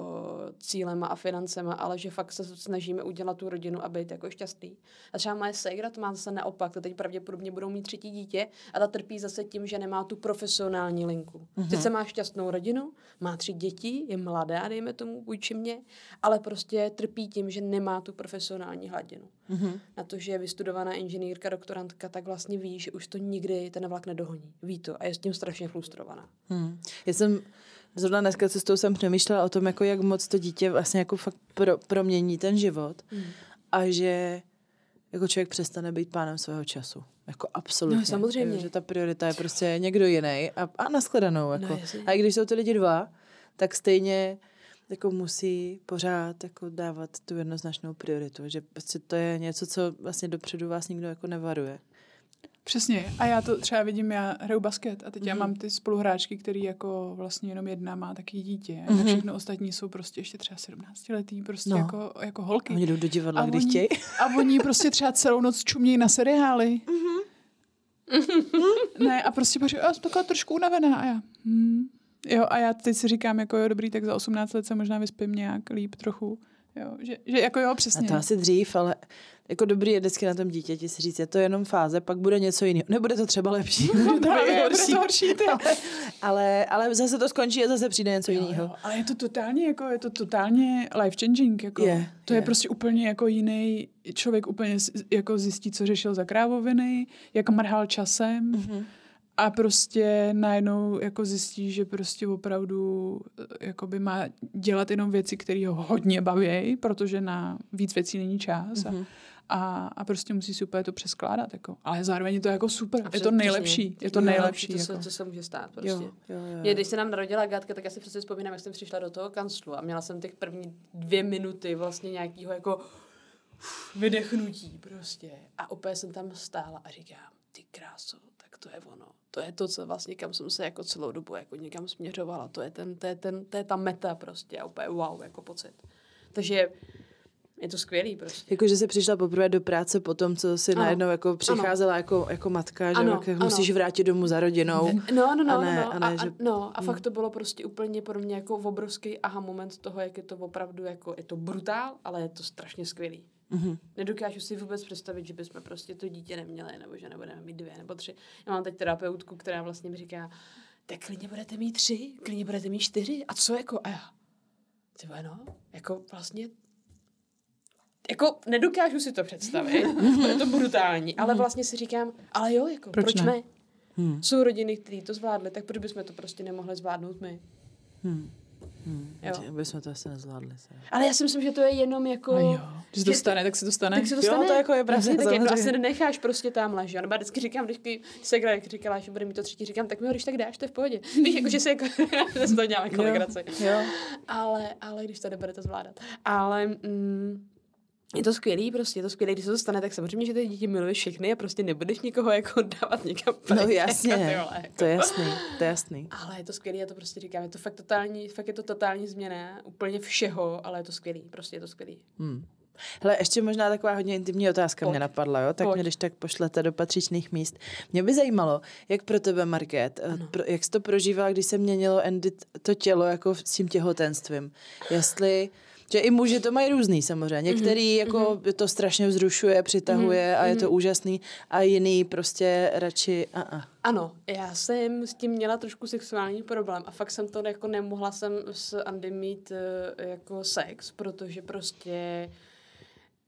[SPEAKER 3] cílema a financema, ale že fakt se snažíme udělat tu rodinu a být jako šťastný. A třeba moje segra to má zase naopak, to teď pravděpodobně budou mít třetí dítě a ta trpí zase tím, že nemá tu profesionální linku. Mm-hmm. Sice má šťastnou rodinu, má tři děti, je mladá, dejme tomu, vůči mě, ale prostě trpí tím, že nemá tu profesionální hladinu. Mm-hmm. Na to, že je vystudovaná inženýrka, doktorantka, tak vlastně ví, že už to nikdy ten vlak nedohoní. Ví to a je s tím strašně frustrovaná.
[SPEAKER 1] Hmm. Já jsem zrovna dneska cestou jsem přemýšlela o tom, jako jak moc to dítě vlastně jako fakt pro, promění ten život hmm. a že jako člověk přestane být pánem svého času. Jako absolutně.
[SPEAKER 3] No, samozřejmě.
[SPEAKER 1] že ta priorita je prostě někdo jiný a, a nashledanou. Jako. No, a i když jsou ty lidi dva, tak stejně jako musí pořád jako dávat tu jednoznačnou prioritu, že prostě to je něco, co vlastně dopředu vás nikdo jako nevaruje.
[SPEAKER 2] Přesně. A já to třeba vidím, já hraju basket a teď mm-hmm. já
[SPEAKER 3] Mhm.
[SPEAKER 2] mám ty spoluhráčky, který jako vlastně jenom jedna má taky dítě. Mm-hmm.
[SPEAKER 1] Mhm.
[SPEAKER 2] A všechno ostatní jsou prostě ještě třeba 17 letý, prostě
[SPEAKER 1] No.
[SPEAKER 2] jako, jako holky.
[SPEAKER 1] Oni jdou do divadla, když
[SPEAKER 2] oni,
[SPEAKER 1] chtějí.
[SPEAKER 2] a oni prostě třeba celou noc čumějí na seriály.
[SPEAKER 1] Mhm.
[SPEAKER 2] ne, a prostě pořád, já jsem taková trošku unavená. A já, hm. Jo, a já teď si říkám, jako jo, dobrý, tak za 18 let se možná vyspím nějak líp trochu. Jo, že, že jako jo,
[SPEAKER 1] A
[SPEAKER 2] přesně.
[SPEAKER 1] to asi dřív, ale jako dobrý je vždycky na tom dítěti si říct, je to jenom fáze, pak bude něco jiného. Nebude to třeba lepší, bude to
[SPEAKER 2] Právě,
[SPEAKER 1] být
[SPEAKER 2] bude
[SPEAKER 1] horší.
[SPEAKER 2] to horší, ty.
[SPEAKER 1] ale, ale, ale zase to skončí a zase přijde něco jiného.
[SPEAKER 2] ale je to totálně, jako, je to totálně life changing. Jako.
[SPEAKER 1] Je,
[SPEAKER 2] to je.
[SPEAKER 1] je.
[SPEAKER 2] prostě úplně jako jiný člověk úplně jako zjistí, co řešil za krávoviny, jak mrhal časem
[SPEAKER 1] Mhm.
[SPEAKER 2] A prostě najednou jako zjistí, že prostě opravdu eh, jakoby má dělat jenom věci, které ho hodně baví, protože na víc věcí není čas.
[SPEAKER 1] Mhm.
[SPEAKER 2] A, a prostě musí si úplně to přeskládat. Jako. Ale zároveň je to jako super. Je to nejlepší. Je to nejlepší.
[SPEAKER 3] To, se,
[SPEAKER 2] Jako.
[SPEAKER 3] co se může stát prostě.
[SPEAKER 1] Jo, jo, jo.
[SPEAKER 3] Mě, když se nám narodila Gátka, tak já si přesně vzpomínám, jak jsem přišla do toho kanclu a měla jsem těch první dvě minuty vlastně nějakého jako vydechnutí prostě. A opět jsem tam stála a říkám, ty kráso, tak to je ono. To je to, co vlastně, kam jsem se jako celou dobu jako někam směřovala. To je, ten, to je, ten, to je ta meta prostě a úplně wow, jako pocit. Takže je to skvělý prostě.
[SPEAKER 1] Jako, že jsi přišla poprvé do práce po tom, co jsi
[SPEAKER 3] Ano.
[SPEAKER 1] najednou jako přicházela jako, jako matka, že
[SPEAKER 3] Ano,
[SPEAKER 1] jako
[SPEAKER 3] ano.
[SPEAKER 1] musíš vrátit domů za rodinou.
[SPEAKER 3] No, no, no,
[SPEAKER 1] A ne-
[SPEAKER 3] no,
[SPEAKER 1] a
[SPEAKER 3] a,
[SPEAKER 1] ne,
[SPEAKER 3] a,
[SPEAKER 1] že-
[SPEAKER 3] no, a fakt to bylo prostě úplně pro mě jako obrovský aha moment toho, jak je to opravdu jako, je to brutál, ale je to strašně skvělý.
[SPEAKER 1] Mhm.
[SPEAKER 3] Nedokážu si vůbec představit, že bychom prostě to dítě neměli, nebo že nebudeme mít dvě nebo tři. Já mám teď terapeutku, která vlastně mi říká, tak klidně budete mít tři, klidně budete mít čtyři, a co jako, a já, ty vole, no, jako vlastně, jako nedokážu si to představit, je to brutální, ale vlastně si říkám, ale jo, jako,
[SPEAKER 2] Proč
[SPEAKER 3] proč,
[SPEAKER 2] ne?
[SPEAKER 3] ne?
[SPEAKER 1] Hmm.
[SPEAKER 3] Jsou rodiny, které to zvládly, tak proč bychom to prostě nemohli zvládnout my?
[SPEAKER 1] Hmm. Hmm.
[SPEAKER 3] Jo.
[SPEAKER 1] Jsme to asi nezvládli. Se.
[SPEAKER 3] Ale já si myslím, že to je jenom jako...
[SPEAKER 2] A jo, když se to stane, tak se to stane.
[SPEAKER 3] Tak se to
[SPEAKER 1] Jo,
[SPEAKER 3] stane.
[SPEAKER 1] to jako je pravda,
[SPEAKER 3] tak jako
[SPEAKER 1] samozřejmě.
[SPEAKER 3] asi nenecháš prostě tamhle, že jo? Nebo já vždycky říkám, když se jak říkala, že bude mít to třetí, říkám, tak mi ho když tak dáš, to je v pohodě. Víš, jako, že se jako, to dělám jako
[SPEAKER 1] Jo. Jo.
[SPEAKER 3] Ale, ale když to nebudete zvládat. Ale mm, je to skvělý, prostě je to skvělý, když se to stane, tak samozřejmě, že ty děti miluješ všechny a prostě nebudeš nikoho jako dávat někam
[SPEAKER 1] No
[SPEAKER 3] pryč,
[SPEAKER 1] jasně,
[SPEAKER 3] Jako, ty vole, jako.
[SPEAKER 1] to je jasný, to je jasný.
[SPEAKER 3] Ale je to skvělý, já to prostě říkám, je to fakt totální, fakt je to totální změna úplně všeho, ale je to skvělý, prostě je to skvělý.
[SPEAKER 1] Hmm. Hele, ještě možná taková hodně intimní otázka
[SPEAKER 3] Pojď.
[SPEAKER 1] mě napadla, jo? Tak
[SPEAKER 3] Pojď.
[SPEAKER 1] mě když tak pošlete do patřičných míst. Mě by zajímalo, jak pro tebe, Market, eh, pro, jak jsi to prožívala, když se měnilo Andy to tělo jako s tím těhotenstvím. Jestli, že i muži to mají různý samozřejmě. Některý
[SPEAKER 3] Mhm,
[SPEAKER 1] jako to strašně vzrušuje, přitahuje a je to úžasný a jiný prostě radši a a.
[SPEAKER 3] Ano, já jsem s tím měla trošku sexuální problém a fakt jsem to jako nemohla jsem s Andy mít eh, jako sex, protože prostě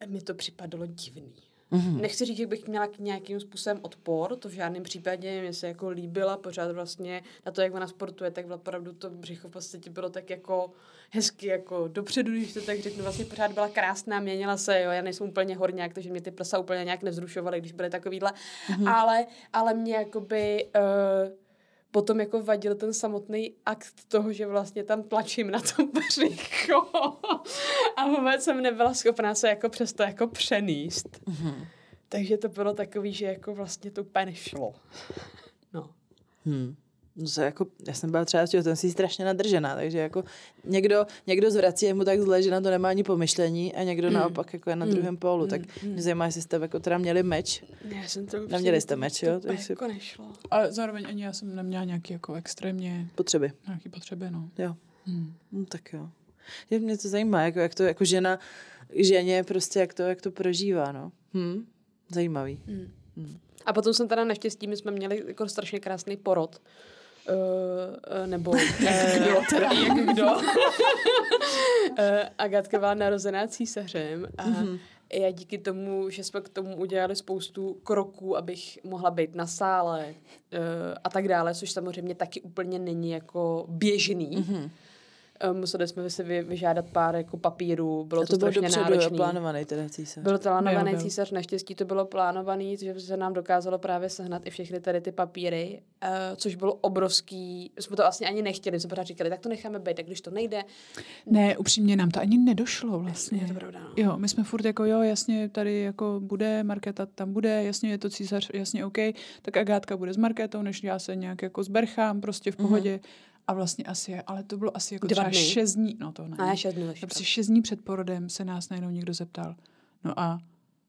[SPEAKER 3] mi to připadalo divný. Mm-hmm. Nechci říct, že bych měla k nějakým způsobem odpor, to v žádném případě mě se jako líbila pořád vlastně na to, jak ona sportuje, tak opravdu to břicho v podstatě bylo tak jako hezky jako dopředu, když to tak řeknu, vlastně pořád byla krásná, měnila se, jo, já nejsem úplně horňák, takže mě ty prsa úplně nějak nevzrušovaly, když byly takovýhle, mm-hmm. ale, ale mě jakoby uh, potom jako vadil ten samotný akt toho, že vlastně tam tlačím na to břicho a vůbec jsem nebyla schopná se jako přesto jako přenést. Mm-hmm. Takže to bylo takový, že jako vlastně to úplně nešlo. No.
[SPEAKER 1] Hmm. No se jako, já jsem byla třeba ten si strašně nadržená, takže jako někdo, někdo zvrací je mu tak zle, že na to nemá ani pomyšlení a někdo
[SPEAKER 3] Mm.
[SPEAKER 1] naopak jako je na druhém pólu, tak mě zajímá, jestli jste jako teda měli meč.
[SPEAKER 3] Já jsem to
[SPEAKER 1] Neměli jste meč, jo?
[SPEAKER 3] To
[SPEAKER 1] Takže-
[SPEAKER 3] jako nešlo.
[SPEAKER 2] Ale zároveň ani já jsem neměla nějaký jako extrémně
[SPEAKER 1] Potřeby.
[SPEAKER 2] nějaký potřeby, no.
[SPEAKER 1] Jo.
[SPEAKER 2] Hmm.
[SPEAKER 1] No, tak jo. Je, mě to zajímá, jako, jak to jako žena ženě prostě, jak to, jak to prožívá, no. Hm? Zajímavý.
[SPEAKER 3] A potom jsem teda naštěstí, my jsme měli jako strašně krásný porod. Uh, nebo uh, kdo teda, jak kdo. uh, Agatka byla narozená císařem a mm-hmm. já díky tomu, že jsme k tomu udělali spoustu kroků, abych mohla být na sále uh, a tak dále, což samozřejmě taky úplně není jako běžný, mm-hmm. Eh, museli jsme si vy, vyžádat pár jako papírů, bylo
[SPEAKER 1] a
[SPEAKER 3] to,
[SPEAKER 1] to bylo
[SPEAKER 3] strašně
[SPEAKER 1] dopředu
[SPEAKER 3] náročný.
[SPEAKER 1] plánovaný teda císař.
[SPEAKER 3] Byl to plánovaný
[SPEAKER 2] Jo,
[SPEAKER 3] císař, naštěstí to bylo plánovaný, že se nám dokázalo právě sehnat i všechny tady ty papíry, uh, což bylo obrovský, jsme to vlastně ani nechtěli, jsme pořád říkali, tak to necháme být, tak když to nejde,
[SPEAKER 2] Ne, upřímně nám to ani nedošlo vlastně.
[SPEAKER 3] je to pravda. No.
[SPEAKER 2] Jo, my jsme furt jako, jo, jasně, tady jako bude, Markéta tam bude, jasně je to císař, jasně OK, tak Agátka bude s Markétou, než já se nějak jako zberchám, prostě v pohodě. A vlastně asi, ale to bylo asi jako
[SPEAKER 3] Dva
[SPEAKER 2] třeba
[SPEAKER 3] dny.
[SPEAKER 2] šest dní, no to ne.
[SPEAKER 3] A šest dnů
[SPEAKER 2] To
[SPEAKER 3] ještě.
[SPEAKER 2] prostě šest dní před porodem se nás najednou někdo zeptal. No a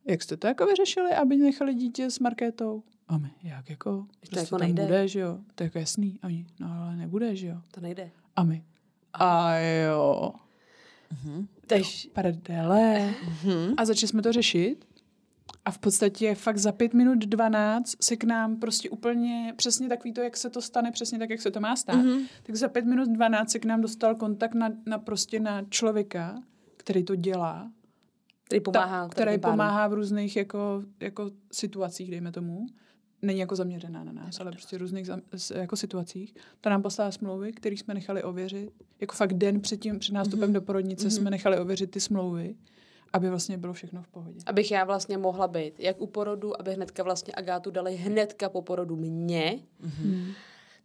[SPEAKER 2] jak jste to jako vyřešili, aby nechali dítě s Markétou? A my, jak jako, prostě
[SPEAKER 3] jako
[SPEAKER 2] tam
[SPEAKER 3] nejde.
[SPEAKER 2] bude, že jo? To je jako jasný. A oni, no ale nebude, že jo?
[SPEAKER 3] To nejde.
[SPEAKER 2] A my, a jo,
[SPEAKER 3] Takže
[SPEAKER 2] prdele. A začali jsme to řešit. A v podstatě fakt za pět minut 12 se k nám prostě úplně přesně takový to, jak se to stane, přesně tak, jak se to má stát. Mm-hmm. Tak za pět minut 12 se k nám dostal kontakt na, na prostě na člověka, který to dělá,
[SPEAKER 3] který pomáhá.
[SPEAKER 2] ta, který pomáhá v různých jako, jako situacích, dejme tomu. Není jako zaměřená na nás, ale prostě v různých zam, jako situacích. To nám poslala smlouvy, které jsme nechali ověřit. Jako fakt den před, tím, před nástupem mm-hmm. do porodnice mm-hmm. jsme nechali ověřit ty smlouvy, aby vlastně bylo všechno v pohodě.
[SPEAKER 3] Abych já vlastně mohla být jak u porodu, aby hnedka vlastně Agátu dali hnedka po porodu mě.
[SPEAKER 2] Mm.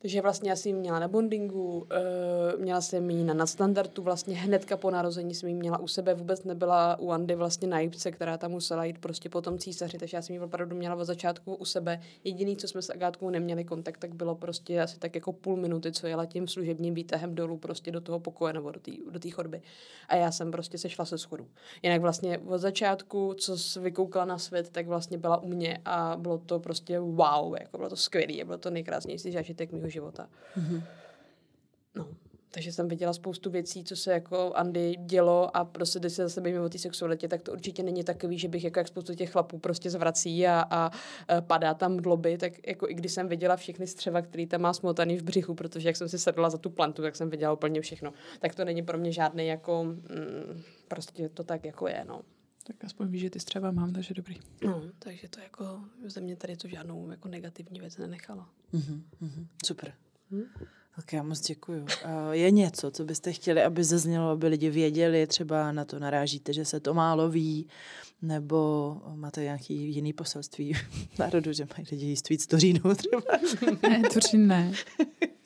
[SPEAKER 3] Takže vlastně já jsem měla na bondingu, uh, měla jsem ji na nadstandardu, vlastně hnedka po narození jsem ji měla u sebe, vůbec nebyla u Andy vlastně na jípce, která tam musela jít prostě po tom císaři, takže já jsem ji opravdu měla od začátku u sebe. Jediný, co jsme s Agátkou neměli kontakt, tak bylo prostě asi tak jako půl minuty, co jela tím služebním výtahem dolů prostě do toho pokoje nebo do té do chodby. A já jsem prostě sešla se schodu. Jinak vlastně od začátku, co jsi vykoukala na svět, tak vlastně byla u mě a bylo to prostě wow, jako bylo to skvělé, bylo to nejkrásnější zážitek mého života. Mm-hmm. No, takže jsem viděla spoustu věcí, co se jako Andy dělo a prostě, když se zase bavíme o té sexualitě, tak to určitě není takový, že bych jako jak spoustu těch chlapů prostě zvrací a, a, a padá tam dloby, tak jako i když jsem viděla všechny střeva, který tam má smotaný v břichu, protože jak jsem si sedla za tu plantu, tak jsem viděla úplně všechno. Tak to není pro mě žádný jako, mm, prostě to tak jako je, no.
[SPEAKER 2] Tak aspoň víš, že ty střeva mám, takže dobrý.
[SPEAKER 3] No, takže to jako ze mě tady to žádnou jako negativní věc nenechala.
[SPEAKER 1] Mhm, mhm, super. Tak já moc děkuju. A Je něco, co byste chtěli, aby zaznělo, aby lidi věděli, třeba na to narážíte, že se to málo ví, nebo máte nějaký jiný poselství národu, že mají lidi jíst víc tořínu třeba.
[SPEAKER 2] Ne, to ne.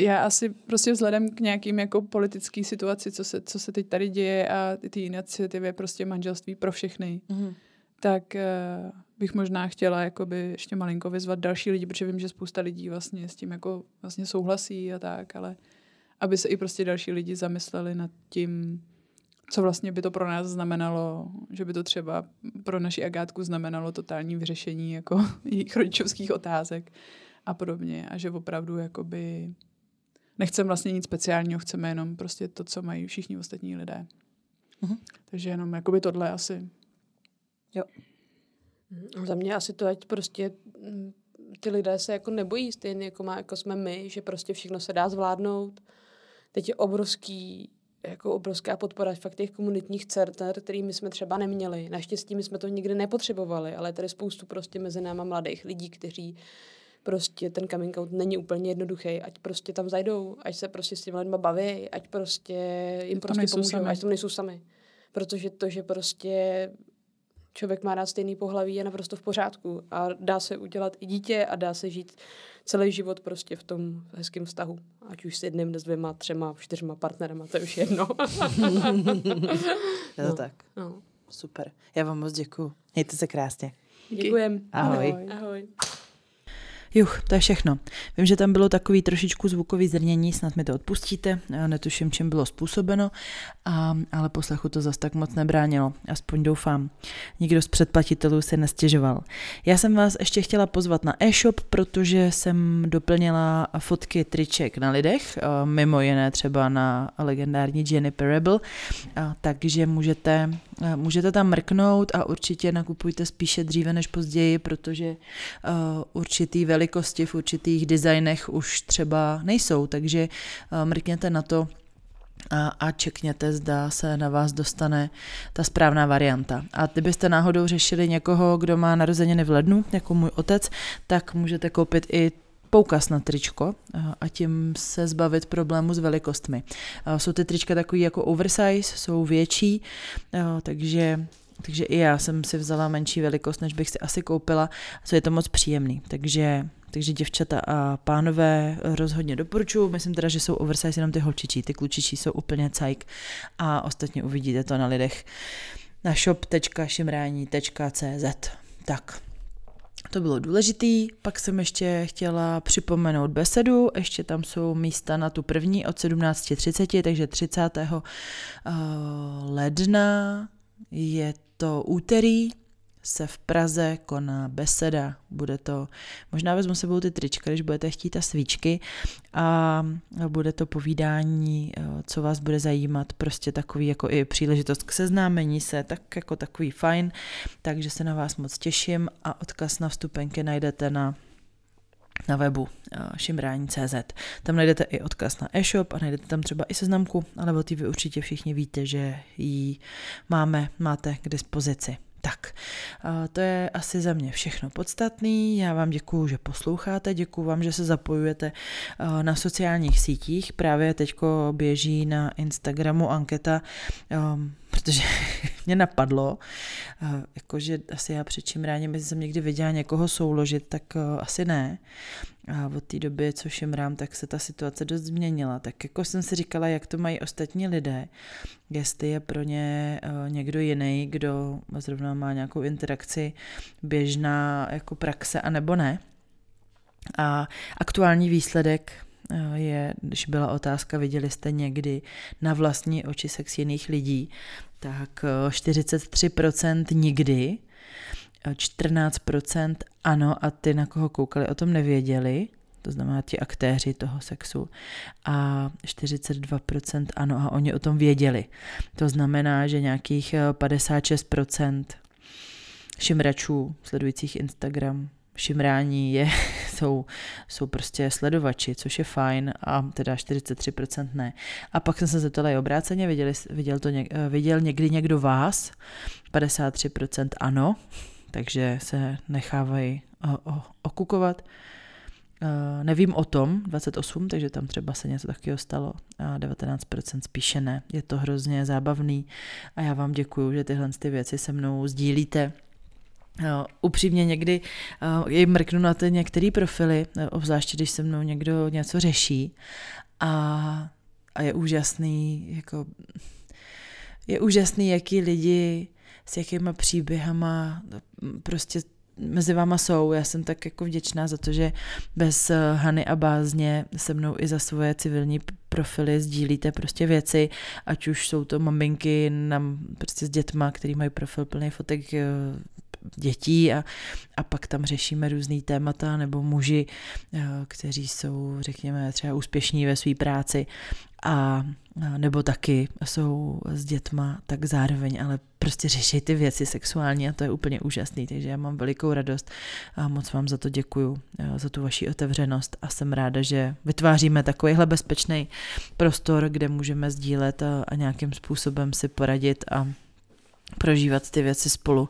[SPEAKER 2] Já asi prostě vzhledem k nějakým jako politický situaci, co se, co se teď tady děje a ty iniciativy prostě manželství pro všechny,
[SPEAKER 1] Mhm.
[SPEAKER 2] tak uh, bych možná chtěla jakoby ještě malinko vyzvat další lidi, protože vím, že spousta lidí vlastně s tím jako vlastně souhlasí a tak, ale aby se i prostě další lidi zamysleli nad tím, co vlastně by to pro nás znamenalo, že by to třeba pro naši Agátku znamenalo totální vyřešení jako jejich rodičovských otázek a podobně a že opravdu jakoby nechceme vlastně nic speciálního, chceme jenom prostě to, co mají všichni ostatní lidé.
[SPEAKER 1] Mhm.
[SPEAKER 2] Takže jenom jakoby tohle asi.
[SPEAKER 3] Za mě asi to, ať prostě mm, ty lidé se jako nebojí stejně jako, má, jako jsme my, že prostě všechno se dá zvládnout. Teď je obrovský, jako obrovská podpora fakt těch komunitních center, který my jsme třeba neměli. Naštěstí my jsme to nikdy nepotřebovali, ale je tady spoustu prostě mezi náma mladých lidí, kteří prostě ten coming out není úplně jednoduchý, ať prostě tam zajdou, ať se prostě s těmi lidmi baví, ať prostě jim prostě pomůžou,
[SPEAKER 2] sami.
[SPEAKER 3] ať tam nejsou sami. Protože to, že prostě člověk má rád stejný pohlaví, je naprosto v pořádku. A dá se udělat i dítě a dá se žít celý život prostě v tom hezkém vztahu. Ať už s jedním, s dvěma, třema, čtyřma partnerama, to je už jedno.
[SPEAKER 1] Je to
[SPEAKER 3] No.
[SPEAKER 1] tak.
[SPEAKER 3] no.
[SPEAKER 1] Super. Já vám moc děkuju. Mějte se krásně.
[SPEAKER 3] Děkujem.
[SPEAKER 1] Ahoj.
[SPEAKER 2] Ahoj.
[SPEAKER 3] Ahoj.
[SPEAKER 1] Juch, to je všechno. Vím, že tam bylo takový trošičku zvukový zrnění, snad mi to odpustíte, já netuším, čím bylo způsobeno, a, ale poslechu to zas tak moc nebránilo, aspoň doufám. Nikdo z předplatitelů se nestěžoval. Já jsem vás ještě chtěla pozvat na e-shop, protože jsem doplnila fotky triček na lidech, a mimo jiné třeba na legendární Jenny Parable, a, takže můžete, a, můžete tam mrknout a určitě nakupujte spíše dříve než později, protože určitý velikosti v určitých designech už třeba nejsou, takže uh, mrkněte na to a, čekněte, zda se na vás dostane ta správná varianta. A kdybyste náhodou řešili někoho, kdo má narozeniny v lednu, jako můj otec, tak můžete koupit i poukaz na tričko a tím se zbavit problému s velikostmi. Jsou ty trička takový jako oversize, jsou větší, takže takže i já jsem si vzala menší velikost, než bych si asi koupila, co je to moc příjemný. Takže, takže děvčata a pánové rozhodně doporučuji. Myslím teda, že jsou oversize jenom ty holčičí, ty klučičí jsou úplně cajk a ostatně uvidíte to na lidech na shop.šimrání.cz. Tak, to bylo důležitý, pak jsem ještě chtěla připomenout besedu, ještě tam jsou místa na tu první od 17.30, takže 30. Eh, ledna je to úterý, se v Praze koná beseda. Bude to, možná vezmu sebou ty trička, když budete chtít a svíčky. A bude to povídání, eh, co vás bude zajímat, prostě takový jako i příležitost k seznámení se, tak jako takový fajn, takže se na vás moc těším a odkaz na vstupenky najdete na na webu eh, šimrání.cz. Tam najdete i odkaz na e-shop a najdete tam třeba i seznamku, ale o té vy určitě všichni víte, že ji máme, máte k dispozici. Tak, to je asi za mě všechno podstatný. Já vám děkuju, že posloucháte, děkuju vám, že se zapojujete na sociálních sítích. Právě teďko běží na Instagramu anketa, protože mě napadlo, jakože asi já před čím ráně, jestli jsem někdy viděla někoho souložit, tak asi ne. A od té doby, co šimrám, tak se ta situace dost změnila. Tak jako jsem si říkala, jak to mají ostatní lidé, jestli je pro ně uh, někdo jiný, kdo zrovna má nějakou interakci běžná jako praxe, anebo ne. A aktuální výsledek je, když byla otázka, viděli jste někdy na vlastní oči sex jiných lidí, tak 43% eh, nikdy, 14% ano a ty, na koho koukali, o tom nevěděli, to znamená ti aktéři toho sexu, a 42% ano a oni o tom věděli. To znamená, že nějakých 56% šimračů sledujících Instagram šimrání je, jsou, jsou prostě sledovači, což je fajn a teda 43% ne. A pak jsem se zeptala i obráceně, viděli, viděl, to něk, viděl někdy někdo vás? 53% ano, takže se nechávají okukovat. Nevím o tom, 28, takže tam třeba se něco takového stalo, a 19% spíše ne. Je to hrozně zábavný a já vám děkuju, že tyhle ty věci se mnou sdílíte. Upřímně někdy jim mrknu na ty některé profily, obzvláště když se mnou někdo něco řeší a, a je úžasný, jako je úžasný, jaký lidi s jakýma příběhama prostě mezi váma jsou. Já jsem tak jako vděčná za to, že bez eh, Hany a Bázně se mnou i za svoje civilní profily sdílíte prostě věci, ať už jsou to maminky nám prostě s dětma, který mají profil plný fotek eh, dětí a, a pak tam řešíme různý témata nebo muži, eh, kteří jsou, řekněme, třeba úspěšní ve své práci a nebo taky jsou s dětma tak zároveň, ale prostě řeší ty věci sexuální a to je úplně úžasný, takže já mám velikou radost a moc vám za to děkuju, eh, za tu vaši otevřenost a jsem ráda, že vytváříme takovýhle bezpečný prostor, kde můžeme sdílet a, a nějakým způsobem si poradit a prožívat ty věci spolu.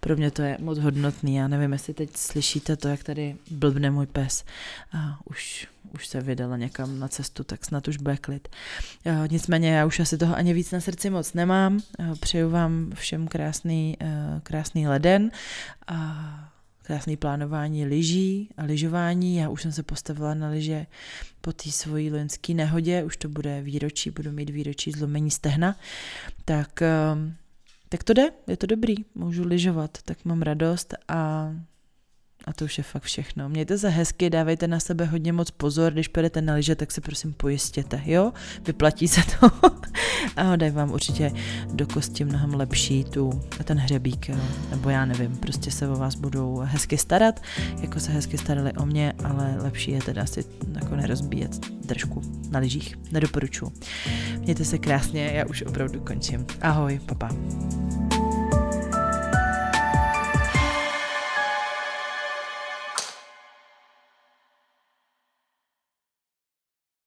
[SPEAKER 1] Pro mě to je moc hodnotný. Já nevím, jestli teď slyšíte to, jak tady blbne můj pes. A už, už se vydala někam na cestu, tak snad už bude klid. Nicméně já už asi toho ani víc na srdci moc nemám. Přeju vám všem krásný, krásný leden a krásný plánování lyží a lyžování. Já už jsem se postavila na lyže po té svojí loňské nehodě, už to bude výročí, budu mít výročí zlomení stehna, tak tak to jde, je to dobrý, můžu lyžovat, tak mám radost a, a to už je fakt všechno. Mějte se hezky, dávejte na sebe hodně moc pozor, když půjdete na lyže, tak se prosím pojistěte, jo? Vyplatí se to a daj vám určitě do kosti mnohem lepší tu, ten hřebík, jo? nebo já nevím, prostě se o vás budou hezky starat, jako se hezky starali o mě, ale lepší je teda si jako nerozbíjet držku na lyžích. Nedoporučuji. Mějte se krásně, já už opravdu končím. Ahoj, papa.